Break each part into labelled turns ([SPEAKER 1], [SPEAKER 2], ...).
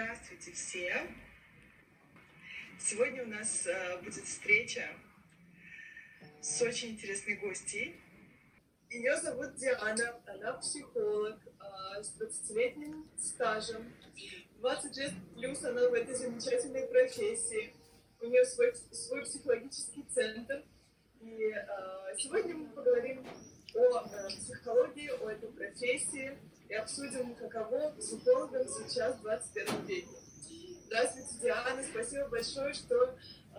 [SPEAKER 1] Здравствуйте все! Сегодня у нас э, будет встреча с очень интересной гостьей. Ее зовут Диана, она психолог э, с 20-летним стажем. 20 лет плюс она в этой замечательной профессии. У нее свой, свой психологический центр. И э, сегодня мы поговорим о психологии, о этой профессии и обсудим, каково психологам сейчас в 21 веке. Здравствуйте, Диана, спасибо большое, что э,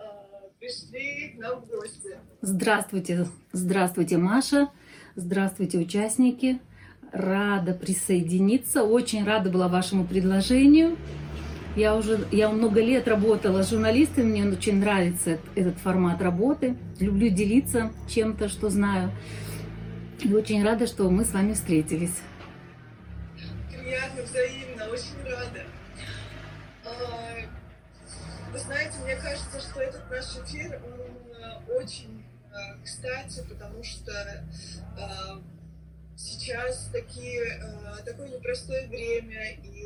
[SPEAKER 1] пришли к нам в гости.
[SPEAKER 2] Здравствуйте, здравствуйте, Маша, здравствуйте, участники. Рада присоединиться, очень рада была вашему предложению. Я уже я много лет работала с мне очень нравится этот формат работы. Люблю делиться чем-то, что знаю. И очень рада, что мы с вами встретились.
[SPEAKER 1] Приятно, взаимно, очень рада. А, вы знаете, мне кажется, что этот наш эфир, он э, очень э, кстати, потому что э, сейчас такие, такое непростое время, и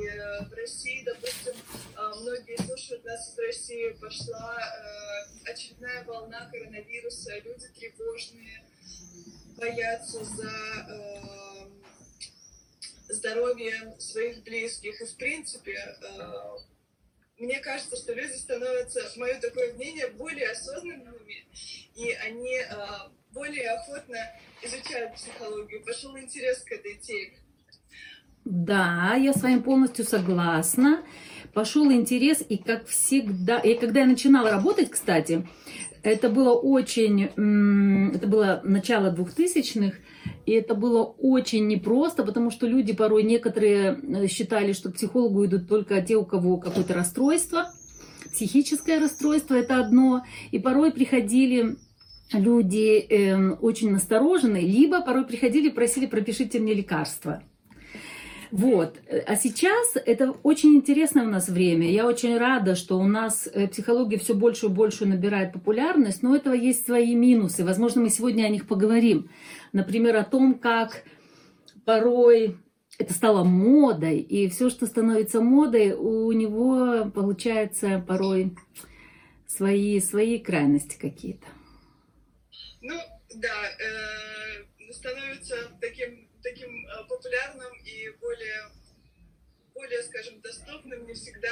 [SPEAKER 1] в России, допустим, многие слушают нас из России, пошла очередная волна коронавируса, люди тревожные, боятся за здоровье своих близких. И, в принципе, мне кажется, что люди становятся, мое такое мнение, более осознанными, и они более охотно изучают психологию. Пошел интерес к этой теме.
[SPEAKER 2] Да, я с вами полностью согласна. Пошел интерес, и как всегда, и когда я начинала работать, кстати, это было очень, это было начало двухтысячных, и это было очень непросто, потому что люди порой некоторые э, считали, что к психологу идут только те, у кого какое-то расстройство, психическое расстройство это одно, и порой приходили люди э, очень настороженные, либо порой приходили и просили, пропишите мне лекарства. Вот. А сейчас это очень интересное у нас время. Я очень рада, что у нас э, психология все больше и больше набирает популярность, но у этого есть свои минусы. Возможно, мы сегодня о них поговорим. Например, о том, как порой это стало модой, и все, что становится модой, у него получается порой свои, свои крайности какие-то.
[SPEAKER 1] Ну, да, э, становится таким, таким э, популярным и более более, скажем, доступным, не всегда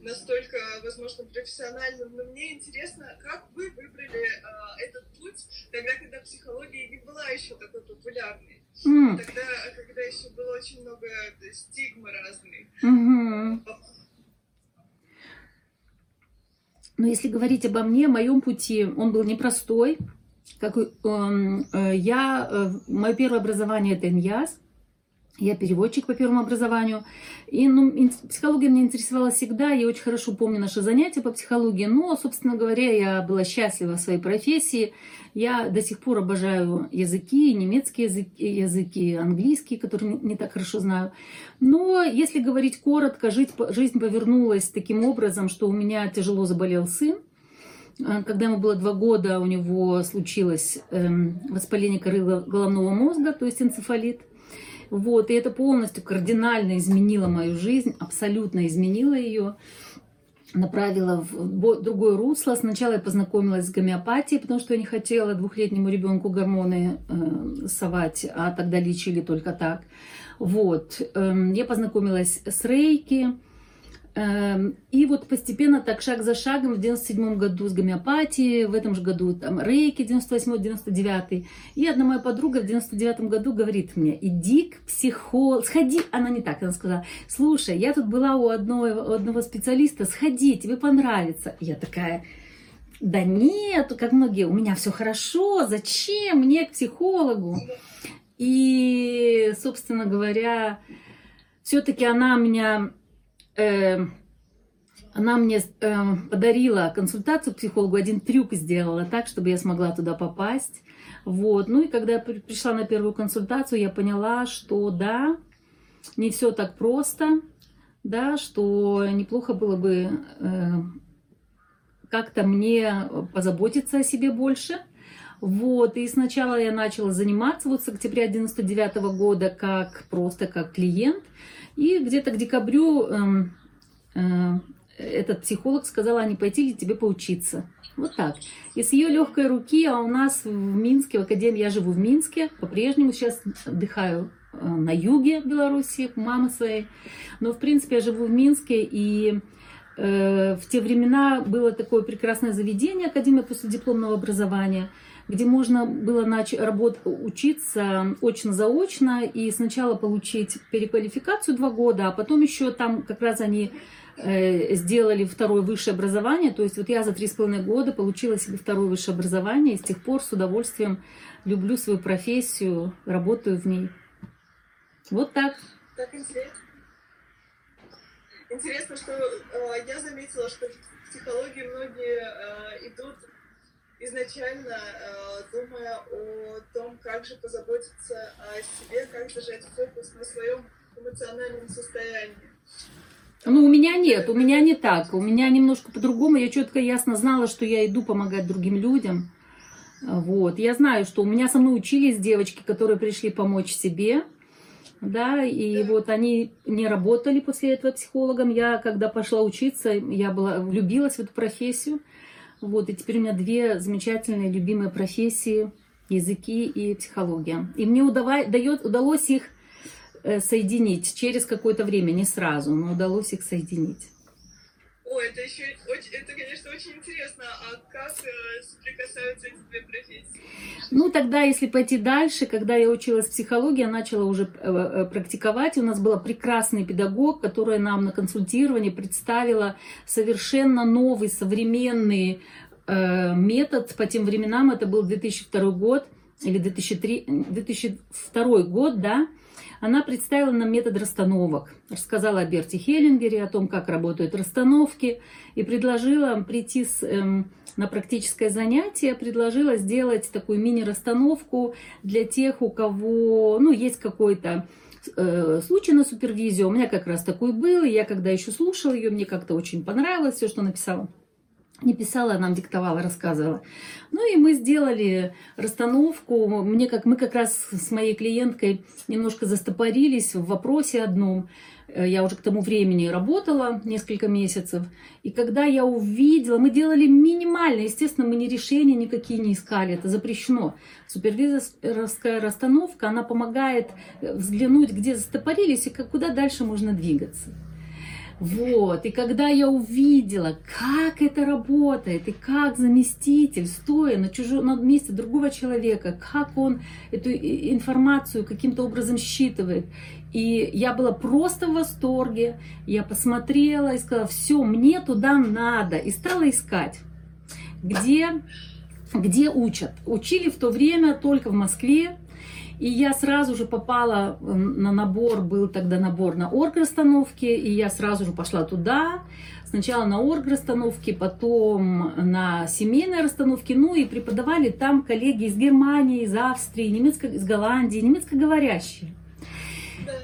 [SPEAKER 1] настолько, возможно, профессиональным. Но мне интересно, как вы выбрали э, этот путь тогда, когда психология не была еще такой популярной. Mm. Тогда, когда еще было очень много стигмы разных. Mm-hmm.
[SPEAKER 2] Но если говорить обо мне, моем пути, он был непростой как э, я, э, мое первое образование это ИНЯС, я переводчик по первому образованию. И ну, психология меня интересовала всегда. Я очень хорошо помню наши занятия по психологии. Но, собственно говоря, я была счастлива в своей профессии. Я до сих пор обожаю языки, немецкие языки, языки английские, которые не, так хорошо знаю. Но, если говорить коротко, жизнь, жизнь повернулась таким образом, что у меня тяжело заболел сын. А, когда ему было два года, у него случилось эм, воспаление коры головного мозга, то есть энцефалит. Вот, и это полностью кардинально изменило мою жизнь, абсолютно изменило ее, направила в другое русло. Сначала я познакомилась с гомеопатией, потому что я не хотела двухлетнему ребенку гормоны э, совать, а тогда лечили только так. Вот, э, я познакомилась с рейки, и вот постепенно, так шаг за шагом, в 97 году с гомеопатией, в этом же году там рейки 98-99. И одна моя подруга в 99 году говорит мне, иди к психологу, сходи, она не так, она сказала, слушай, я тут была у одного, у одного специалиста, сходи, тебе понравится. я такая, да нет, как многие, у меня все хорошо, зачем мне к психологу? И, собственно говоря, все-таки она меня она мне э, подарила консультацию психологу, один трюк сделала так, чтобы я смогла туда попасть. Вот. Ну и когда я пришла на первую консультацию, я поняла, что да, не все так просто, да, что неплохо было бы э, как-то мне позаботиться о себе больше. Вот, и сначала я начала заниматься вот с октября 99 года как просто как клиент. И где-то к декабрю эм, этот психолог сказал, а не пойти ли тебе поучиться. Вот так. И с ее легкой руки, а у нас в Минске, в Академии, я живу в Минске, по-прежнему сейчас отдыхаю э, на юге Беларуси, мамы своей. Но, в принципе, я живу в Минске, и э, в те времена было такое прекрасное заведение, Академия после дипломного образования, где можно было начать работать, учиться очно-заочно и сначала получить переквалификацию два года, а потом еще там как раз они Э, сделали второе высшее образование. То есть вот я за три с половиной года получила себе второе высшее образование и с тех пор с удовольствием люблю свою профессию, работаю в ней. Вот так.
[SPEAKER 1] Так интересно. Интересно, что э, я заметила, что в психологии многие э, идут изначально э, думая о том, как же позаботиться о себе, как зажать фокус на своем эмоциональном состоянии.
[SPEAKER 2] Ну, у меня нет, у меня не так. У меня немножко по-другому. Я четко ясно знала, что я иду помогать другим людям. Вот. Я знаю, что у меня со мной учились девочки, которые пришли помочь себе. Да, и вот они не работали после этого психологом. Я, когда пошла учиться, я была, влюбилась в эту профессию. Вот, и теперь у меня две замечательные любимые профессии – языки и психология. И мне удавай, дает, удалось их Э, соединить через какое-то время, не сразу, но удалось их соединить.
[SPEAKER 1] О, это еще очень, это, конечно, очень интересно. А как э, соприкасаются эти две профессии?
[SPEAKER 2] Ну, тогда, если пойти дальше, когда я училась психологии, я начала уже э, э, практиковать. У нас был прекрасный педагог, которая нам на консультировании представила совершенно новый, современный метод. По тем временам это был 2002 год или 2003, 2002 год, да, она представила нам метод расстановок, рассказала о Берте Хеллингере, о том, как работают расстановки, и предложила прийти с, эм, на практическое занятие, предложила сделать такую мини-расстановку для тех, у кого ну, есть какой-то э, случай на супервизию. У меня как раз такой был, и я когда еще слушала ее, мне как-то очень понравилось все, что написала не писала, а нам диктовала, рассказывала. Ну и мы сделали расстановку. Мне как, мы как раз с моей клиенткой немножко застопорились в вопросе одном. Э, я уже к тому времени работала несколько месяцев. И когда я увидела, мы делали минимально, естественно, мы ни решения никакие не искали, это запрещено. Супервизорская расстановка, она помогает взглянуть, где застопорились и как, куда дальше можно двигаться. Вот, и когда я увидела, как это работает, и как заместитель, стоя на чужом на месте другого человека, как он эту информацию каким-то образом считывает, и я была просто в восторге, я посмотрела и сказала, все, мне туда надо, и стала искать, где, где учат. Учили в то время только в Москве, и я сразу же попала на набор, был тогда набор на орг-расстановке, и я сразу же пошла туда. Сначала на орг-расстановке, потом на семейной расстановке. Ну и преподавали там коллеги из Германии, из Австрии, немецко, из Голландии, немецкоговорящие.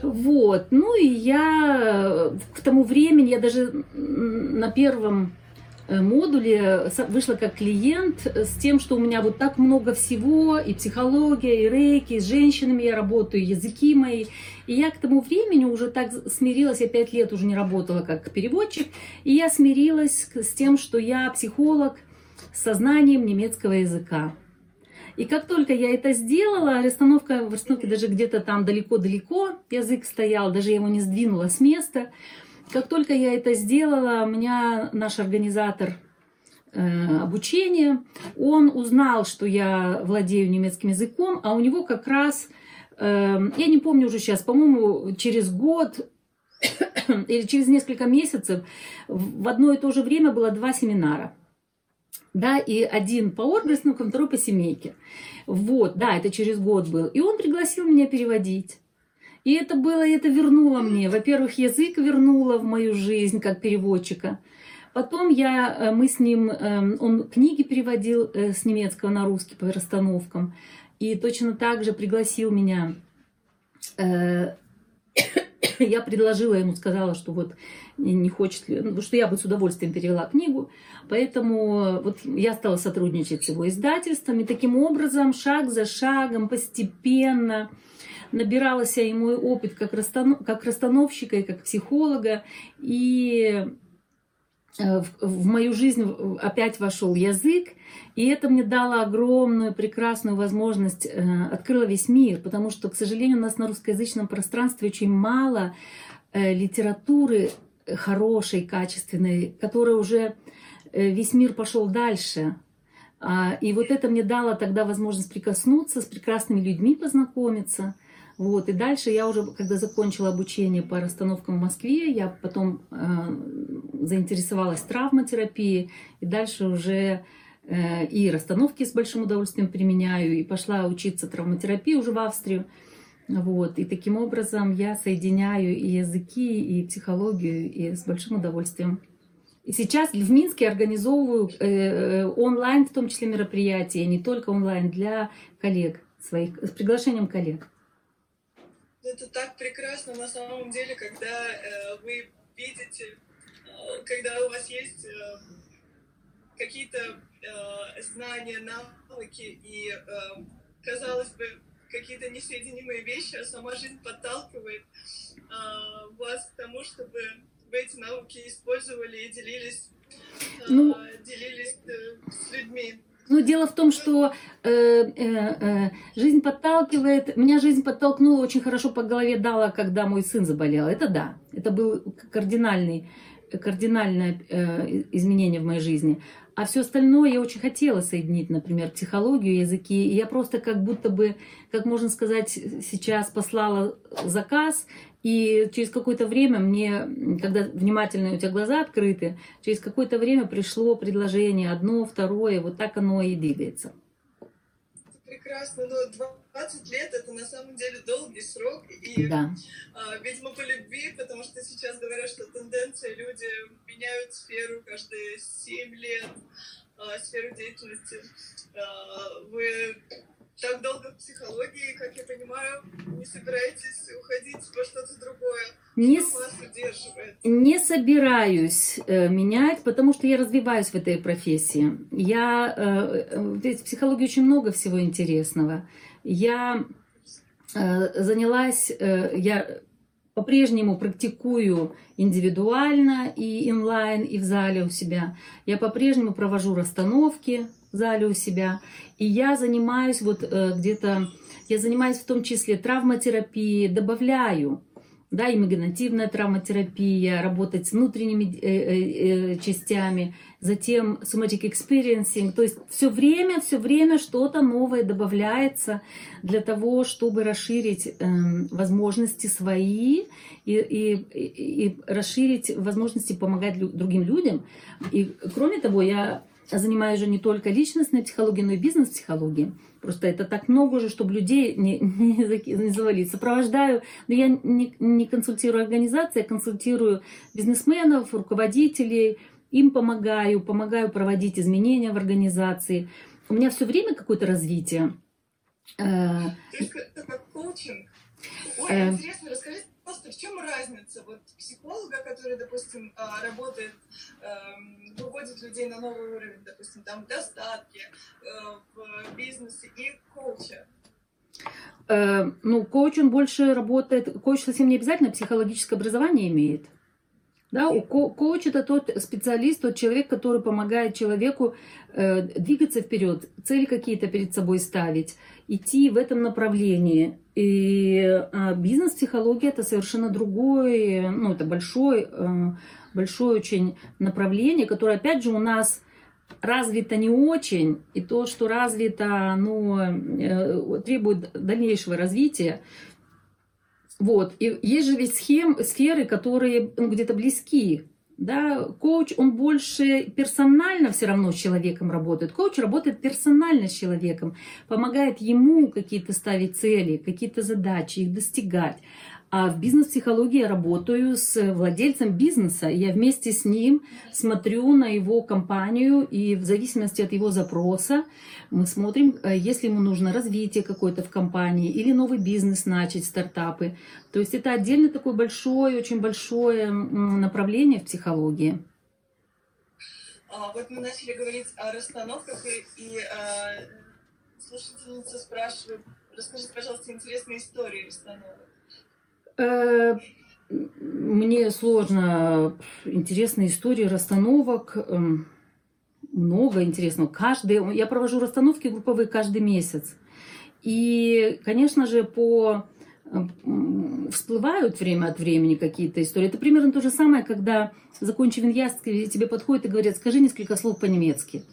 [SPEAKER 2] Вот, ну и я к тому времени, я даже на первом Э, модуле вышла как клиент с тем, что у меня вот так много всего, и психология, и рейки, и с женщинами я работаю, языки мои. И я к тому времени уже так смирилась, я пять лет уже не работала как переводчик, и я смирилась с тем, что я психолог с сознанием немецкого языка. И как только я это сделала, расстановка в расстановке даже где-то там далеко-далеко язык стоял, даже я его не сдвинула с места – как только я это сделала, меня наш организатор э, обучения, он узнал, что я владею немецким языком, а у него как раз, э, я не помню уже сейчас, по-моему, через год или через несколько месяцев в одно и то же время было два семинара. Да, и один по оргресснукам, второй по семейке. Вот, да, это через год был. И он пригласил меня переводить. И это было, и это вернуло мне. Во-первых, язык вернуло в мою жизнь как переводчика. Потом я, э, мы с ним, эм, он книги переводил э, с немецкого на русский по расстановкам. И точно так же пригласил меня. Э, я предложила ему, сказала, что вот не хочет ли, ну, что я бы с удовольствием перевела книгу. Поэтому вот я стала сотрудничать с его издательством. И таким образом, шаг за шагом, постепенно, набиралась и мой опыт как, расстанов, как расстановщика и как психолога. И э, в, мою жизнь опять вошел язык, и это мне дало огромную, прекрасную возможность, э, открыла весь мир, потому что, к сожалению, у нас на русскоязычном пространстве очень мало э, литературы хорошей, качественной, которая уже э, весь мир пошел дальше. А, и вот это мне дало тогда возможность прикоснуться, с прекрасными людьми познакомиться. Вот. И дальше я уже, когда закончила обучение по расстановкам в Москве, я потом э, заинтересовалась травматерапией, и дальше уже э, и расстановки с большим удовольствием применяю, и пошла учиться травматерапии уже в Австрию. Вот. И таким образом я соединяю и языки, и психологию, и с большим удовольствием. И сейчас в Минске организовываю э, онлайн, в том числе мероприятия, не только онлайн, для коллег своих, с приглашением коллег.
[SPEAKER 1] Это так прекрасно на самом деле, когда э, вы видите, э, когда у вас есть э, какие-то э, знания, навыки, и, э, казалось бы, какие-то несоединимые вещи, а сама жизнь подталкивает э, вас к тому, чтобы вы эти навыки использовали и делились, ну, э, делились э, с людьми.
[SPEAKER 2] Ну, дело в том, что э, э, э, жизнь подталкивает. Меня жизнь подтолкнула, очень хорошо по голове дала, когда мой сын заболел. Это да, это был кардинальный, кардинальное э, изменение в моей жизни. А все остальное я очень хотела соединить, например, психологию, языки. И я просто как будто бы, как можно сказать, сейчас послала заказ, и через какое-то время мне, когда внимательно у тебя глаза открыты, через какое-то время пришло предложение одно, второе, вот так оно и двигается.
[SPEAKER 1] Прекрасно, но 20 лет это на самом деле долгий срок, и,
[SPEAKER 2] да.
[SPEAKER 1] а, видимо, по любви, потому что сейчас говорят, что тенденция, люди меняют сферу каждые 7 лет, а, сферу деятельности. А, вы так долго в психологии, как я понимаю, не собираетесь уходить во что-то другое.
[SPEAKER 2] Не,
[SPEAKER 1] что вас удерживает?
[SPEAKER 2] не собираюсь э, менять, потому что я развиваюсь в этой профессии. Я, э, здесь в психологии очень много всего интересного. Я э, занялась, э, я по-прежнему практикую индивидуально и онлайн, и в зале у себя. Я по-прежнему провожу расстановки в зале у себя. И я занимаюсь вот э, где-то, я занимаюсь в том числе травматерапией, добавляю да, имагинативная травматерапия, работать с внутренними э, э, частями, затем somatic experiencing, то есть все время, все время что-то новое добавляется для того, чтобы расширить э, возможности свои и, и, и, расширить возможности помогать другим людям. И кроме того, я занимаюсь же не только личностной психологией, но и бизнес-психологией. Просто это так много уже, чтобы людей не, не, не завалить. Сопровождаю, но я не, не консультирую организации, я консультирую бизнесменов, руководителей, им помогаю, помогаю проводить изменения в организации. У меня все время какое-то развитие.
[SPEAKER 1] Э, То есть это как коучинг? Ой, э, интересно, расскажите, просто в чем разница вот психолога, который, допустим, а, работает, эм, выводит людей на новый уровень, допустим, там в достатке, э, в бизнесе и коуча?
[SPEAKER 2] Э, ну, коуч, он больше работает, коуч совсем не обязательно психологическое образование имеет. Да, у ко- коуч это тот специалист, тот человек, который помогает человеку э, двигаться вперед, цели какие-то перед собой ставить, идти в этом направлении. И э, бизнес-психология это совершенно другое, ну это большой, э, большое очень направление, которое опять же у нас развито не очень, и то, что развито, ну, требует дальнейшего развития. Вот. И есть же ведь схем, сферы, которые ну, где-то близки. Да, коуч, он больше персонально все равно с человеком работает. Коуч работает персонально с человеком, помогает ему какие-то ставить цели, какие-то задачи, их достигать. А в бизнес-психологии я работаю с владельцем бизнеса. Я вместе с ним смотрю на его компанию, и в зависимости от его запроса мы смотрим, э, если ему нужно развитие какое-то в компании или новый бизнес начать, стартапы. То есть это отдельно такое большое, очень большое направление в психологии.
[SPEAKER 1] А, вот мы начали говорить о расстановках, и, и а, слушательница спрашивает, Расскажите, пожалуйста, интересные истории расстановок.
[SPEAKER 2] Э, мне сложно. Интересные истории расстановок. Эм, много интересного. Каждый, я провожу расстановки групповые каждый месяц. И, конечно же, по всплывают время от времени какие-то истории. Это примерно то же самое, когда, закончив иньяз, тебе подходят и говорят, скажи несколько слов по-немецки.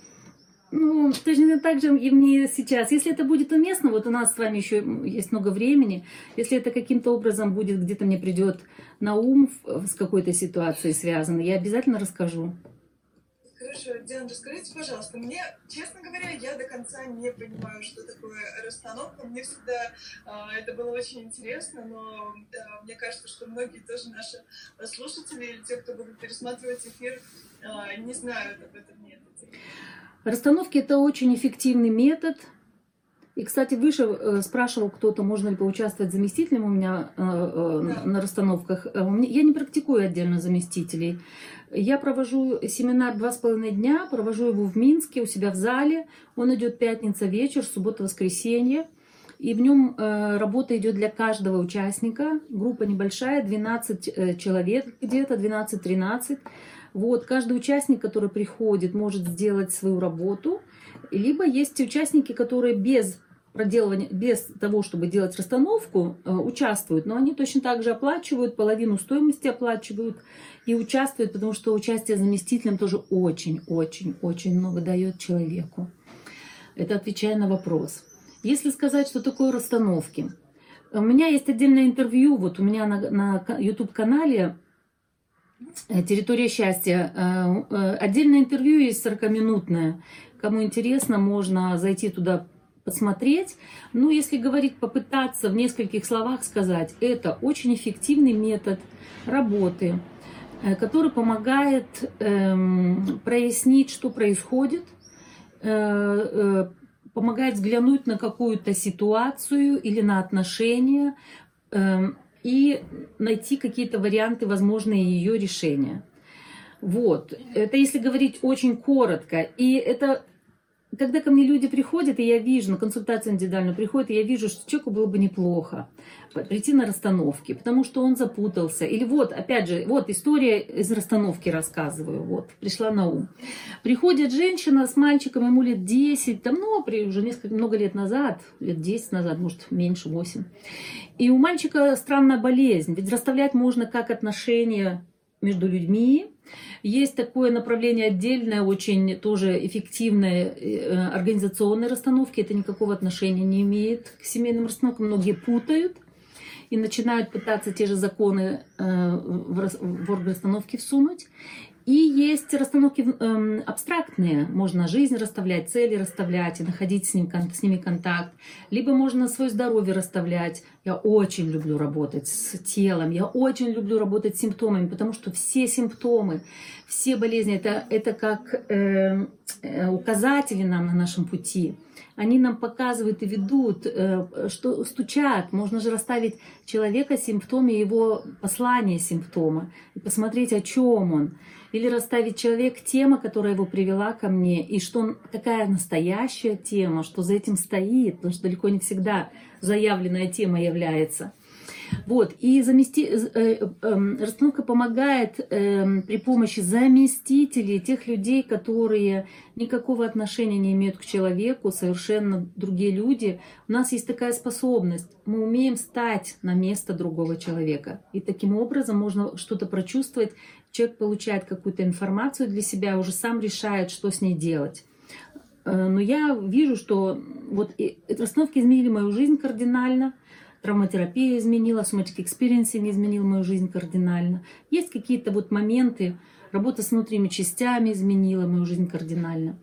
[SPEAKER 2] Ну, точно так же и мне сейчас. Если это будет уместно, вот у нас с вами еще есть много времени, если это каким-то образом будет, где-то мне придет на ум с какой-то ситуацией связано, я обязательно расскажу.
[SPEAKER 1] Хорошо, Диана, расскажите, пожалуйста, мне, честно говоря, я до конца не понимаю, что такое расстановка. Мне всегда э, это было очень интересно, но э, мне кажется, что многие тоже наши слушатели или те, кто будут пересматривать эфир, э, не знают об этом методе.
[SPEAKER 2] Расстановки – это очень эффективный метод. И, кстати, выше э, спрашивал кто-то, можно ли поучаствовать заместителем у меня э, э, на расстановках. Я не практикую отдельно заместителей. Я провожу семинар два с половиной дня, провожу его в Минске у себя в зале. Он идет пятница вечер, суббота, воскресенье. И в нем работа идет для каждого участника. Группа небольшая, 12 э, человек где-то, 12-13. Вот, каждый участник, который приходит, может сделать свою работу. Либо есть участники, которые без проделывания, без того, чтобы делать расстановку, э, участвуют, но они точно так же оплачивают, половину стоимости оплачивают и участвуют, потому что участие заместителем тоже очень-очень-очень много дает человеку. Это отвечая на вопрос. Если сказать, что такое расстановки, у меня есть отдельное интервью, вот у меня на, на YouTube-канале «Территория счастья», э, отдельное интервью есть 40-минутное. Кому интересно, можно зайти туда посмотреть. Ну, если говорить, попытаться в нескольких словах сказать, это очень эффективный метод работы, э, который помогает эм, прояснить, что происходит, э, э, помогает взглянуть на какую-то ситуацию или на отношения э, и найти какие-то варианты, возможные ее решения. Вот. Это если говорить очень коротко. И это когда ко мне люди приходят, и я вижу, на консультацию индивидуальную приходят, и я вижу, что человеку было бы неплохо прийти на расстановки, потому что он запутался. Или вот, опять же, вот история из расстановки рассказываю, вот, пришла на ум. Приходит женщина с мальчиком, ему лет 10, там, ну, при, уже несколько, много лет назад, лет 10 назад, может, меньше, 8. И у мальчика странная болезнь, ведь расставлять можно как отношения между людьми, есть такое направление отдельное, очень тоже эффективное э, организационной расстановки. Это никакого отношения не имеет к семейным расстановкам. Многие путают и начинают пытаться те же законы э, в орграсстановке всунуть. И есть расстановки э, абстрактные. Можно жизнь расставлять, цели расставлять и находить с, ним, с ними контакт. Либо можно свое здоровье расставлять. Я очень люблю работать с телом. Я очень люблю работать с симптомами, потому что все симптомы, все болезни, это, это как э, э, указатели нам на нашем пути. Они нам показывают и ведут, э, что стучат. Можно же расставить человека симптоме его послания симптома и посмотреть, о чем он или расставить человек тема, которая его привела ко мне, и что он, какая настоящая тема, что за этим стоит, потому что далеко не всегда заявленная тема является – вот, и замести... э, э, эм, расстановка помогает э, при помощи заместителей, тех людей, которые никакого отношения не имеют к человеку, совершенно другие люди. У нас есть такая способность. Мы умеем стать на место другого человека. И таким образом можно что-то прочувствовать. Человек получает какую-то информацию для себя, уже сам решает, что с ней делать. Э, но я вижу, что вот расстановки изменили мою жизнь кардинально – травматерапия изменила, somatic experiencing изменил мою жизнь кардинально. Есть какие-то вот моменты, работа с внутренними частями изменила мою жизнь кардинально.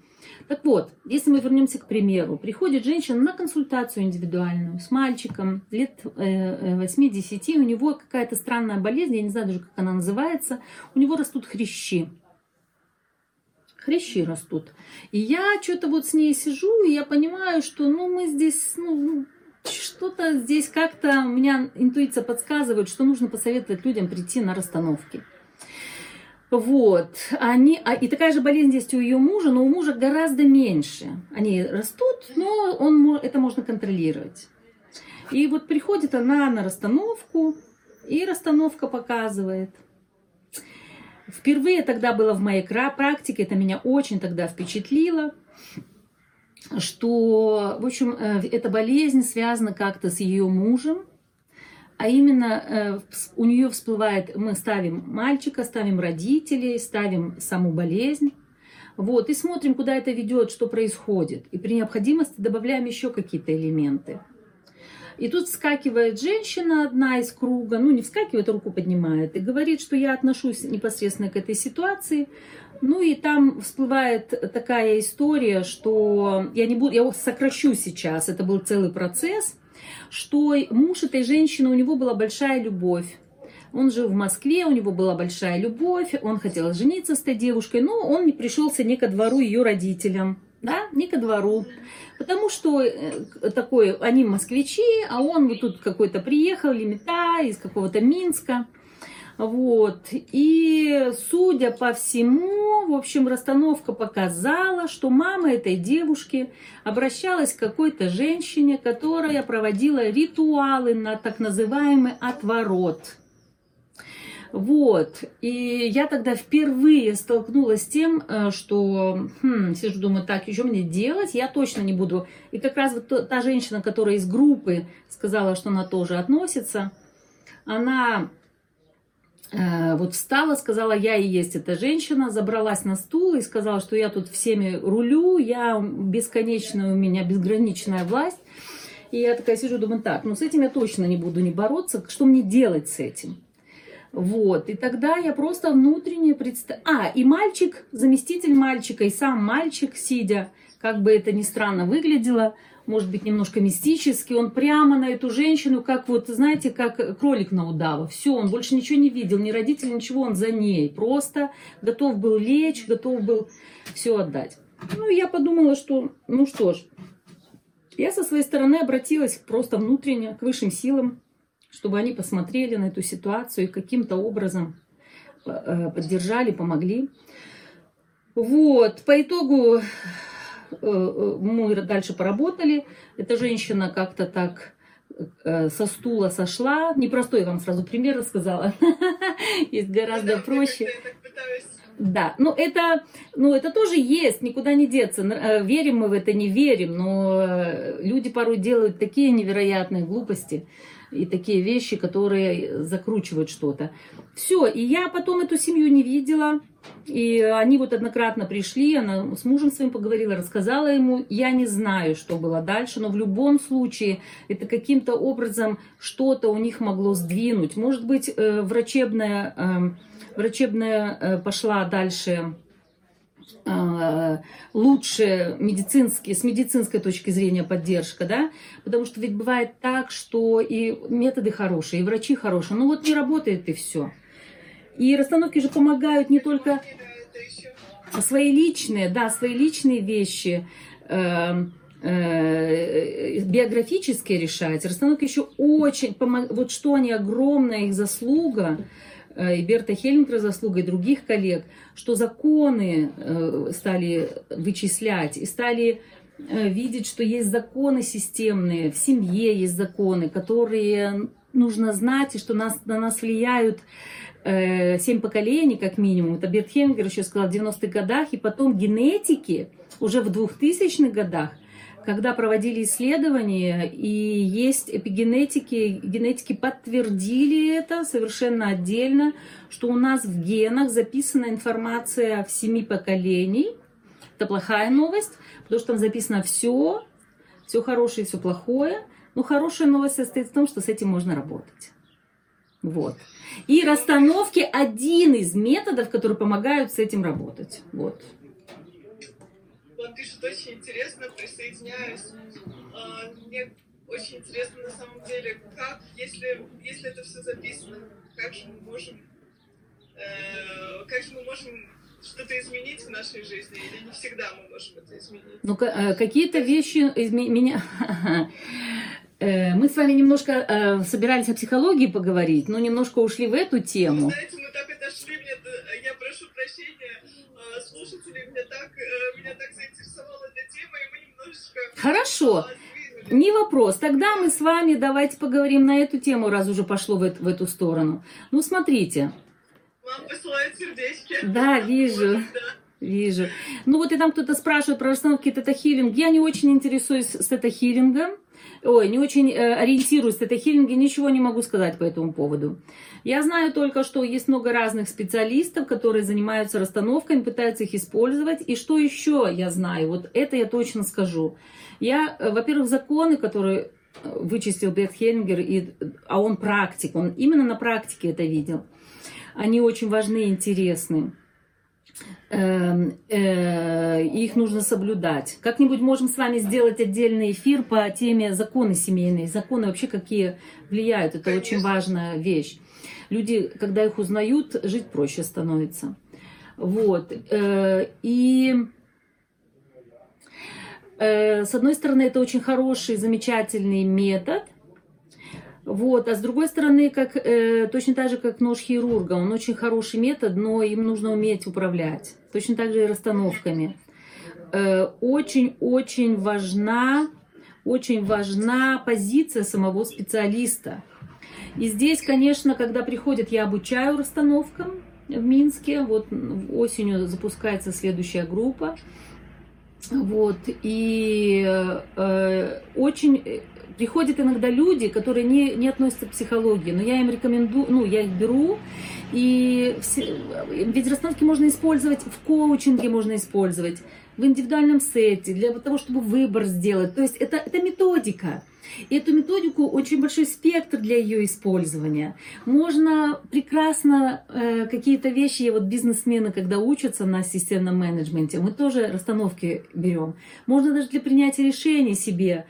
[SPEAKER 2] Так вот, если мы вернемся к примеру, приходит женщина на консультацию индивидуальную с мальчиком лет 8-10, э, у него какая-то странная болезнь, я не знаю даже, как она называется, у него растут хрящи. Хрящи растут. И я что-то вот с ней сижу, и я понимаю, что ну, мы здесь ну, что-то здесь как-то у меня интуиция подсказывает, что нужно посоветовать людям прийти на расстановки. Вот, они, а, и такая же болезнь есть у ее мужа, но у мужа гораздо меньше. Они растут, но он, это можно контролировать. И вот приходит она на расстановку, и расстановка показывает. Впервые тогда было в моей практике, это меня очень тогда впечатлило, что, в общем, э, эта болезнь связана как-то с ее мужем, а именно э, у нее всплывает, мы ставим мальчика, ставим родителей, ставим саму болезнь, вот, и смотрим, куда это ведет, что происходит. И при необходимости добавляем еще какие-то элементы. И тут вскакивает женщина одна из круга, ну не вскакивает, руку поднимает, и говорит, что я отношусь непосредственно к этой ситуации. Ну и там всплывает такая история, что я не буду, я сокращу сейчас, это был целый процесс, что муж этой женщины, у него была большая любовь. Он жил в Москве, у него была большая любовь, он хотел жениться с этой девушкой, но он не пришелся не ко двору ее родителям, да, не ко двору. Потому что э, такой, они москвичи, а он вот тут какой-то приехал, лимита из какого-то Минска. Вот. И, судя по всему, в общем, расстановка показала, что мама этой девушки обращалась к какой-то женщине, которая проводила ритуалы на так называемый отворот. Вот. И я тогда впервые столкнулась с тем, э, что хм, сижу, думаю, так, еще мне делать, я точно не буду. И как раз вот та женщина, которая из группы сказала, что она тоже относится, она вот встала, сказала, я и есть эта женщина, забралась на стул и сказала, что я тут всеми рулю, я бесконечная, у меня безграничная власть. И я такая сижу, думаю, так, ну с этим я точно не буду не бороться, что мне делать с этим? Вот, и тогда я просто внутренне представляю... А, и мальчик, заместитель мальчика, и сам мальчик, сидя, как бы это ни странно выглядело, может быть, немножко мистически, он прямо на эту женщину, как вот, знаете, как кролик на удава. Все, он больше ничего не видел, ни родителей, ничего, он за ней. Просто готов был лечь, готов был все отдать. Ну, я подумала, что, ну что ж, я со своей стороны обратилась просто внутренне к высшим силам, чтобы они посмотрели на эту ситуацию и каким-то образом э, поддержали, помогли. Вот, по итогу э, э, мы дальше поработали. Эта женщина как-то так со стула сошла. Непростой вам сразу пример рассказала. Есть гораздо проще. Да, ну это, ну это тоже есть, никуда не деться. Верим мы в это, не верим, но люди порой делают такие невероятные глупости и такие вещи, которые закручивают что-то. Все, и я потом эту семью не видела, и они вот однократно пришли, она с мужем своим поговорила, рассказала ему, я не знаю, что было дальше, но в любом случае это каким-то образом что-то у них могло сдвинуть. Может быть, э, врачебная, эм, врачебная э, пошла дальше Э, лучше медицинские, с медицинской точки зрения поддержка, да, потому что ведь бывает так, что и методы хорошие, и врачи хорошие, ну вот не работает и все. И расстановки же помогают не только свои личные, да, свои личные вещи, э, э, биографические решать. Расстановки еще очень помогают, вот что они, огромная их заслуга, и Берта Хельмкера заслуга, и других коллег, что законы э, стали вычислять и стали э, видеть, что есть законы системные, в семье есть законы, которые нужно знать, и что нас, на нас влияют семь поколений, как минимум. Это Берт Хельмгер еще сказал в 90-х годах, и потом генетики уже в 2000-х годах когда проводили исследования, и есть эпигенетики, генетики подтвердили это совершенно отдельно, что у нас в генах записана информация в семи поколений. Это плохая новость, потому что там записано все, все хорошее, все плохое. Но хорошая новость состоит в том, что с этим можно работать. Вот. И расстановки один из методов, которые помогают с этим работать. Вот
[SPEAKER 1] он пишет очень интересно, присоединяюсь. А, мне очень интересно на самом деле, как, если, если это все записано, как же мы можем, э, как же мы можем что-то изменить в нашей жизни, или не всегда мы можем это изменить?
[SPEAKER 2] Ну, э, какие-то вещи меня... Э, мы с вами немножко э, собирались о психологии поговорить, но немножко ушли в эту тему.
[SPEAKER 1] Вы знаете, мы так отошли, мне, я прошу прощения, слушатели, меня так, меня так заинтересовала эта тема, и мы немножечко...
[SPEAKER 2] Хорошо. Не вопрос. Тогда мы с вами давайте поговорим на эту тему, раз уже пошло в, эту- в эту сторону. Ну, смотрите.
[SPEAKER 1] Вам посылают сердечки.
[SPEAKER 2] Да, вижу.
[SPEAKER 1] Да.
[SPEAKER 2] Вижу. Ну вот и там кто-то спрашивает про расстановки тета-хиллинг. Я не очень интересуюсь с тета-хиллингом. Ой, не очень э, ориентируюсь в тета-хиллинге, ничего не могу сказать по этому поводу. Я знаю только, что есть много разных специалистов, которые занимаются расстановками, пытаются их использовать. И что еще я знаю? Вот это я точно скажу. Я, э, во-первых, законы, которые э, вычистил Берт Хеллингер, и, а он практик, он именно на практике это видел. Они очень важны и интересны. Эм, э, их нужно соблюдать. Как-нибудь можем с вами сделать отдельный эфир по теме законы семейные, законы вообще какие влияют. Это очень важная вещь. Люди, когда их узнают, жить проще становится. Вот. э, И э, с одной стороны, это очень хороший, замечательный метод. Вот, а с другой стороны, как, э, точно так же, как нож хирурга, он очень хороший метод, но им нужно уметь управлять. Точно так же и расстановками. Э, Очень-очень важна, очень важна позиция самого специалиста. И здесь, конечно, когда приходят, я обучаю расстановкам в Минске. Вот осенью запускается следующая группа. Вот, и э, очень э, приходят иногда люди, которые не, не относятся к психологии, но я им рекомендую, ну, я их беру, и все, ведь расстановки можно использовать в коучинге, можно использовать в индивидуальном сете, для того, чтобы выбор сделать. То есть это, это методика. И эту методику очень большой спектр для ее использования. Можно прекрасно э, какие-то вещи, вот бизнесмены, когда учатся на системном менеджменте, мы тоже расстановки берем. Можно даже для принятия решений себе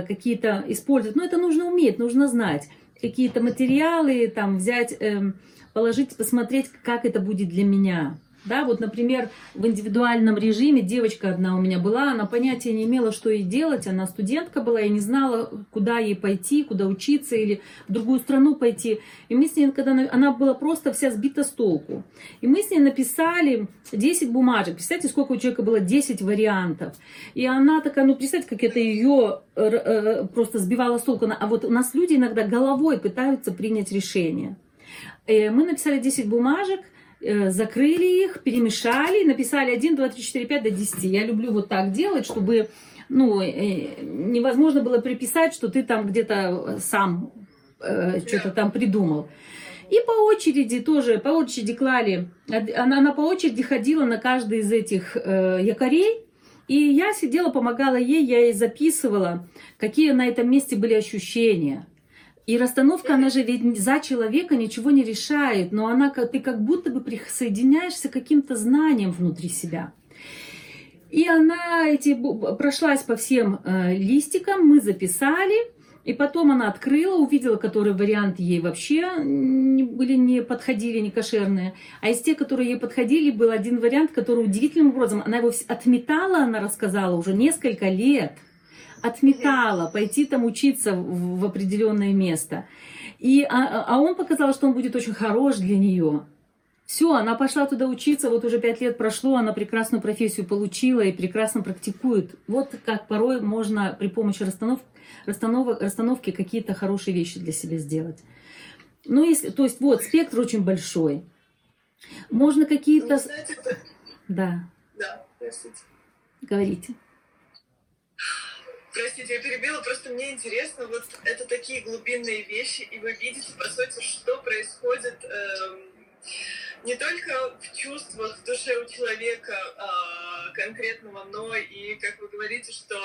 [SPEAKER 2] какие-то использовать. Но это нужно уметь, нужно знать. Какие-то материалы там взять, эм, положить, посмотреть, как это будет для меня. Да, вот, например, в индивидуальном режиме девочка одна у меня была, она понятия не имела, что ей делать, она студентка была и не знала, куда ей пойти, куда учиться или в другую страну пойти. И мы с ней, когда она- она была просто вся сбита с толку. И мы с ней написали 10 бумажек. Представьте, сколько у человека было 10 вариантов. И она такая, ну, представьте, как это ее э, э, просто сбивало с толку. А вот у нас люди иногда головой пытаются принять решение. Э, Мы написали 10 бумажек, закрыли их, перемешали, написали 1, 2, 3, 4, 5 до 10. Я люблю вот так делать, чтобы ну, э, невозможно было приписать, что ты там где-то сам э, что-то там придумал. И по очереди тоже, по очереди клали. Она, она по очереди ходила на каждый из этих э, якорей. И я сидела, помогала ей, я ей записывала, какие на этом месте были ощущения. И расстановка, она же ведь за человека ничего не решает, но она, ты как будто бы присоединяешься к каким-то знаниям внутри себя. И она эти, прошлась по всем э, листикам, мы записали, и потом она открыла, увидела, которые варианты ей вообще не, были не подходили, не кошерные. А из тех, которые ей подходили, был один вариант, который удивительным образом, она его отметала, она рассказала уже несколько лет отметала пойти там учиться в, в определенное место. И, а, а он показал, что он будет очень хорош для нее. Все, она пошла туда учиться, вот уже пять лет прошло, она прекрасную профессию получила и прекрасно практикует. Вот как порой можно при помощи расстанов, расстановок, расстановки какие-то хорошие вещи для себя сделать. Ну, если, то есть вот, спектр очень большой. Можно
[SPEAKER 1] Ну,
[SPEAKER 2] какие-то...
[SPEAKER 1] знаете, это-
[SPEAKER 2] Да,
[SPEAKER 1] Да, простите.
[SPEAKER 2] говорите.
[SPEAKER 1] Простите, я перебила, просто мне интересно, вот это такие глубинные вещи, и вы видите, по сути, что происходит эм, не только в чувствах, в душе у человека а, конкретного, но и, как вы говорите, что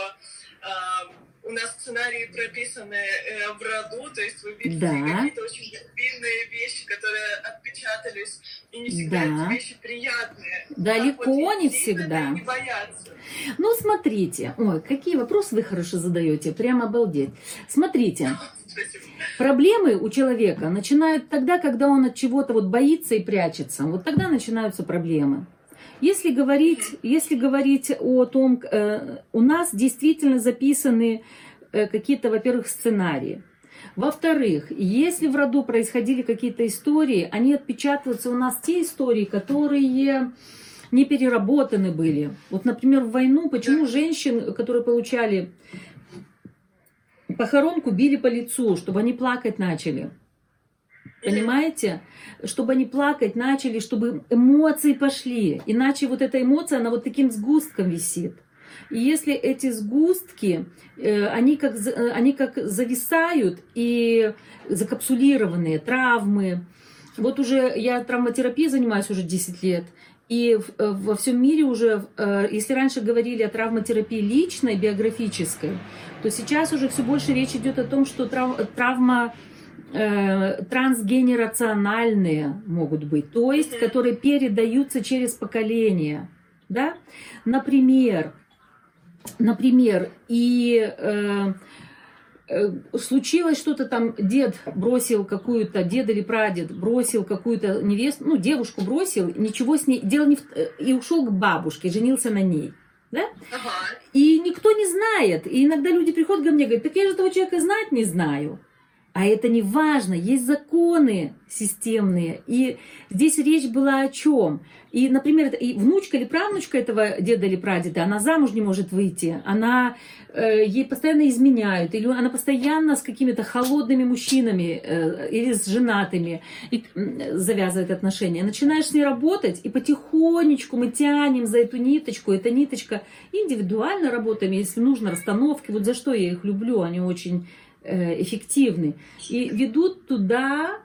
[SPEAKER 1] а, у нас сценарии прописаны э, в роду, то есть вы видите
[SPEAKER 2] Да.
[SPEAKER 1] какие-то очень глубинные вещи, которые отпечатались, и не всегда
[SPEAKER 2] Да.
[SPEAKER 1] эти вещи приятные.
[SPEAKER 2] Далеко
[SPEAKER 1] Как вот
[SPEAKER 2] не всегда.
[SPEAKER 1] Не бояться.
[SPEAKER 2] Ну, смотрите. Ой, какие вопросы вы хорошо задаете. Прямо обалдеть. Смотрите. Проблемы у человека начинают тогда, когда он от чего-то вот боится и прячется. Вот тогда начинаются проблемы. Если говорить, если говорить о том, э, у нас действительно записаны э, какие-то, во-первых, сценарии. Во-вторых, если в роду происходили какие-то истории, они отпечатываются у нас те истории, которые не переработаны были. Вот, например, в войну, почему женщин, которые получали похоронку били по лицу, чтобы они плакать начали. Понимаете? Чтобы они плакать начали, чтобы эмоции пошли. Иначе вот эта эмоция, она вот таким сгустком висит. И если эти сгустки, э, они как, э, они как зависают и закапсулированные, травмы. Вот уже я травматерапией занимаюсь уже 10 лет. И э, во всем мире уже, если раньше говорили о травматерапии личной, биографической, то сейчас уже все больше речь идет о том, что травма э, трансгенерациональные могут быть, то есть которые передаются через поколения. Да? Например, например, и э, э, случилось что-то там, дед бросил какую-то, дед или прадед бросил какую-то невесту, ну, девушку бросил, ничего с ней, дело не в, э, и ушел к бабушке, женился на ней. Да? Ага. И никто не знает. И иногда люди приходят ко мне и говорят, так я же этого человека знать не знаю. А это не важно, есть законы системные. И здесь речь была о чем? И, например, и внучка или правнучка этого деда или прадеда, она замуж не может выйти, она, э, ей постоянно изменяют, или она постоянно с какими-то холодными мужчинами э, или с женатыми и, э, завязывает отношения. Начинаешь с ней работать, и потихонечку мы тянем за эту ниточку, эта ниточка индивидуально работаем, если нужно, расстановки. Вот за что я их люблю, они очень эффективны. И ведут туда,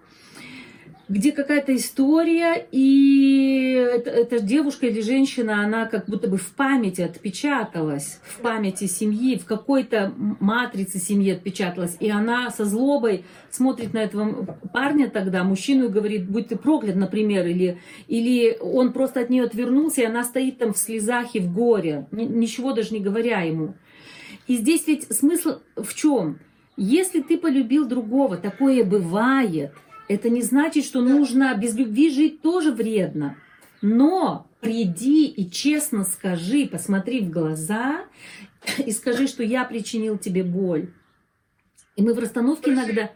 [SPEAKER 2] где какая-то история, и эта, эта девушка или женщина, она как будто бы в памяти отпечаталась, в памяти семьи, в какой-то матрице семьи отпечаталась, и она со злобой смотрит на этого парня тогда, мужчину, и говорит, будь ты проклят, например, или, или он просто от нее отвернулся, и она стоит там в слезах и в горе, ничего даже не говоря ему. И здесь ведь смысл в чем? Если ты полюбил другого, такое бывает, это не значит, что нужно без любви жить тоже вредно. Но приди и честно скажи, посмотри в глаза и скажи, что я причинил тебе боль. И мы в расстановке иногда,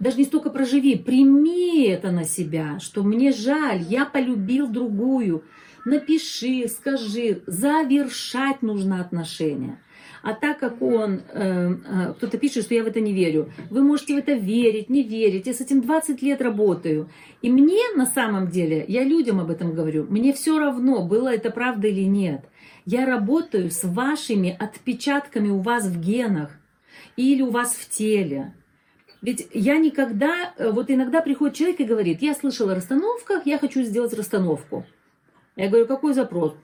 [SPEAKER 2] даже не столько проживи, прими это на себя, что мне жаль, я полюбил другую. Напиши, скажи, завершать нужно отношения. А так как он, э, э, кто-то пишет, что я в это не верю, вы можете в это верить, не верить. Я с этим 20 лет работаю. И мне на самом деле, я людям об этом говорю, мне все равно, было это правда или нет. Я работаю с вашими отпечатками у вас в генах или у вас в теле. Ведь я никогда, э, вот иногда приходит человек и говорит, я слышала о расстановках, я хочу сделать расстановку. Я говорю, какой запрос?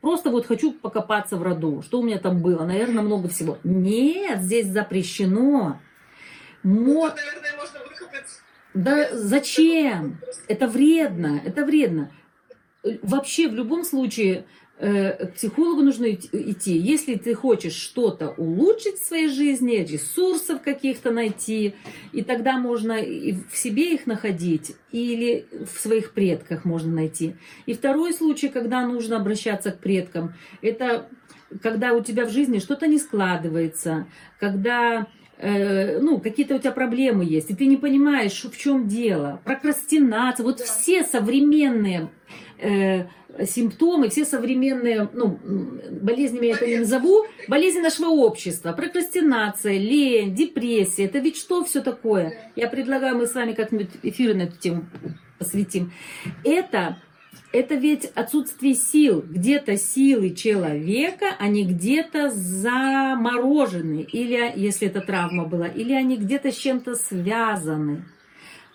[SPEAKER 2] Просто вот хочу покопаться в роду. Что у меня там было? Наверное, много всего. Нет, здесь запрещено.
[SPEAKER 1] Мо... Ну, наверное, можно выкопать.
[SPEAKER 2] Да зачем? Это вредно. Это вредно. Вообще, в любом случае, Э, к психологу нужно идти, если ты хочешь что-то улучшить в своей жизни, ресурсов каких-то найти, и тогда можно и в себе их находить, или в своих предках можно найти. И второй случай, когда нужно обращаться к предкам, это когда у тебя в жизни что-то не складывается, когда э, ну, какие-то у тебя проблемы есть, и ты не понимаешь, в чем дело. Прокрастинация, вот все современные э, симптомы, все современные, ну, болезнями я это не назову, болезни нашего общества, прокрастинация, лень, депрессия, это ведь что все такое? Я предлагаю, мы с вами как-нибудь эфиры на эту тему посвятим. Это это ведь отсутствие сил. Где-то силы человека, они где-то заморожены, или если это травма была, или они где-то с чем-то связаны.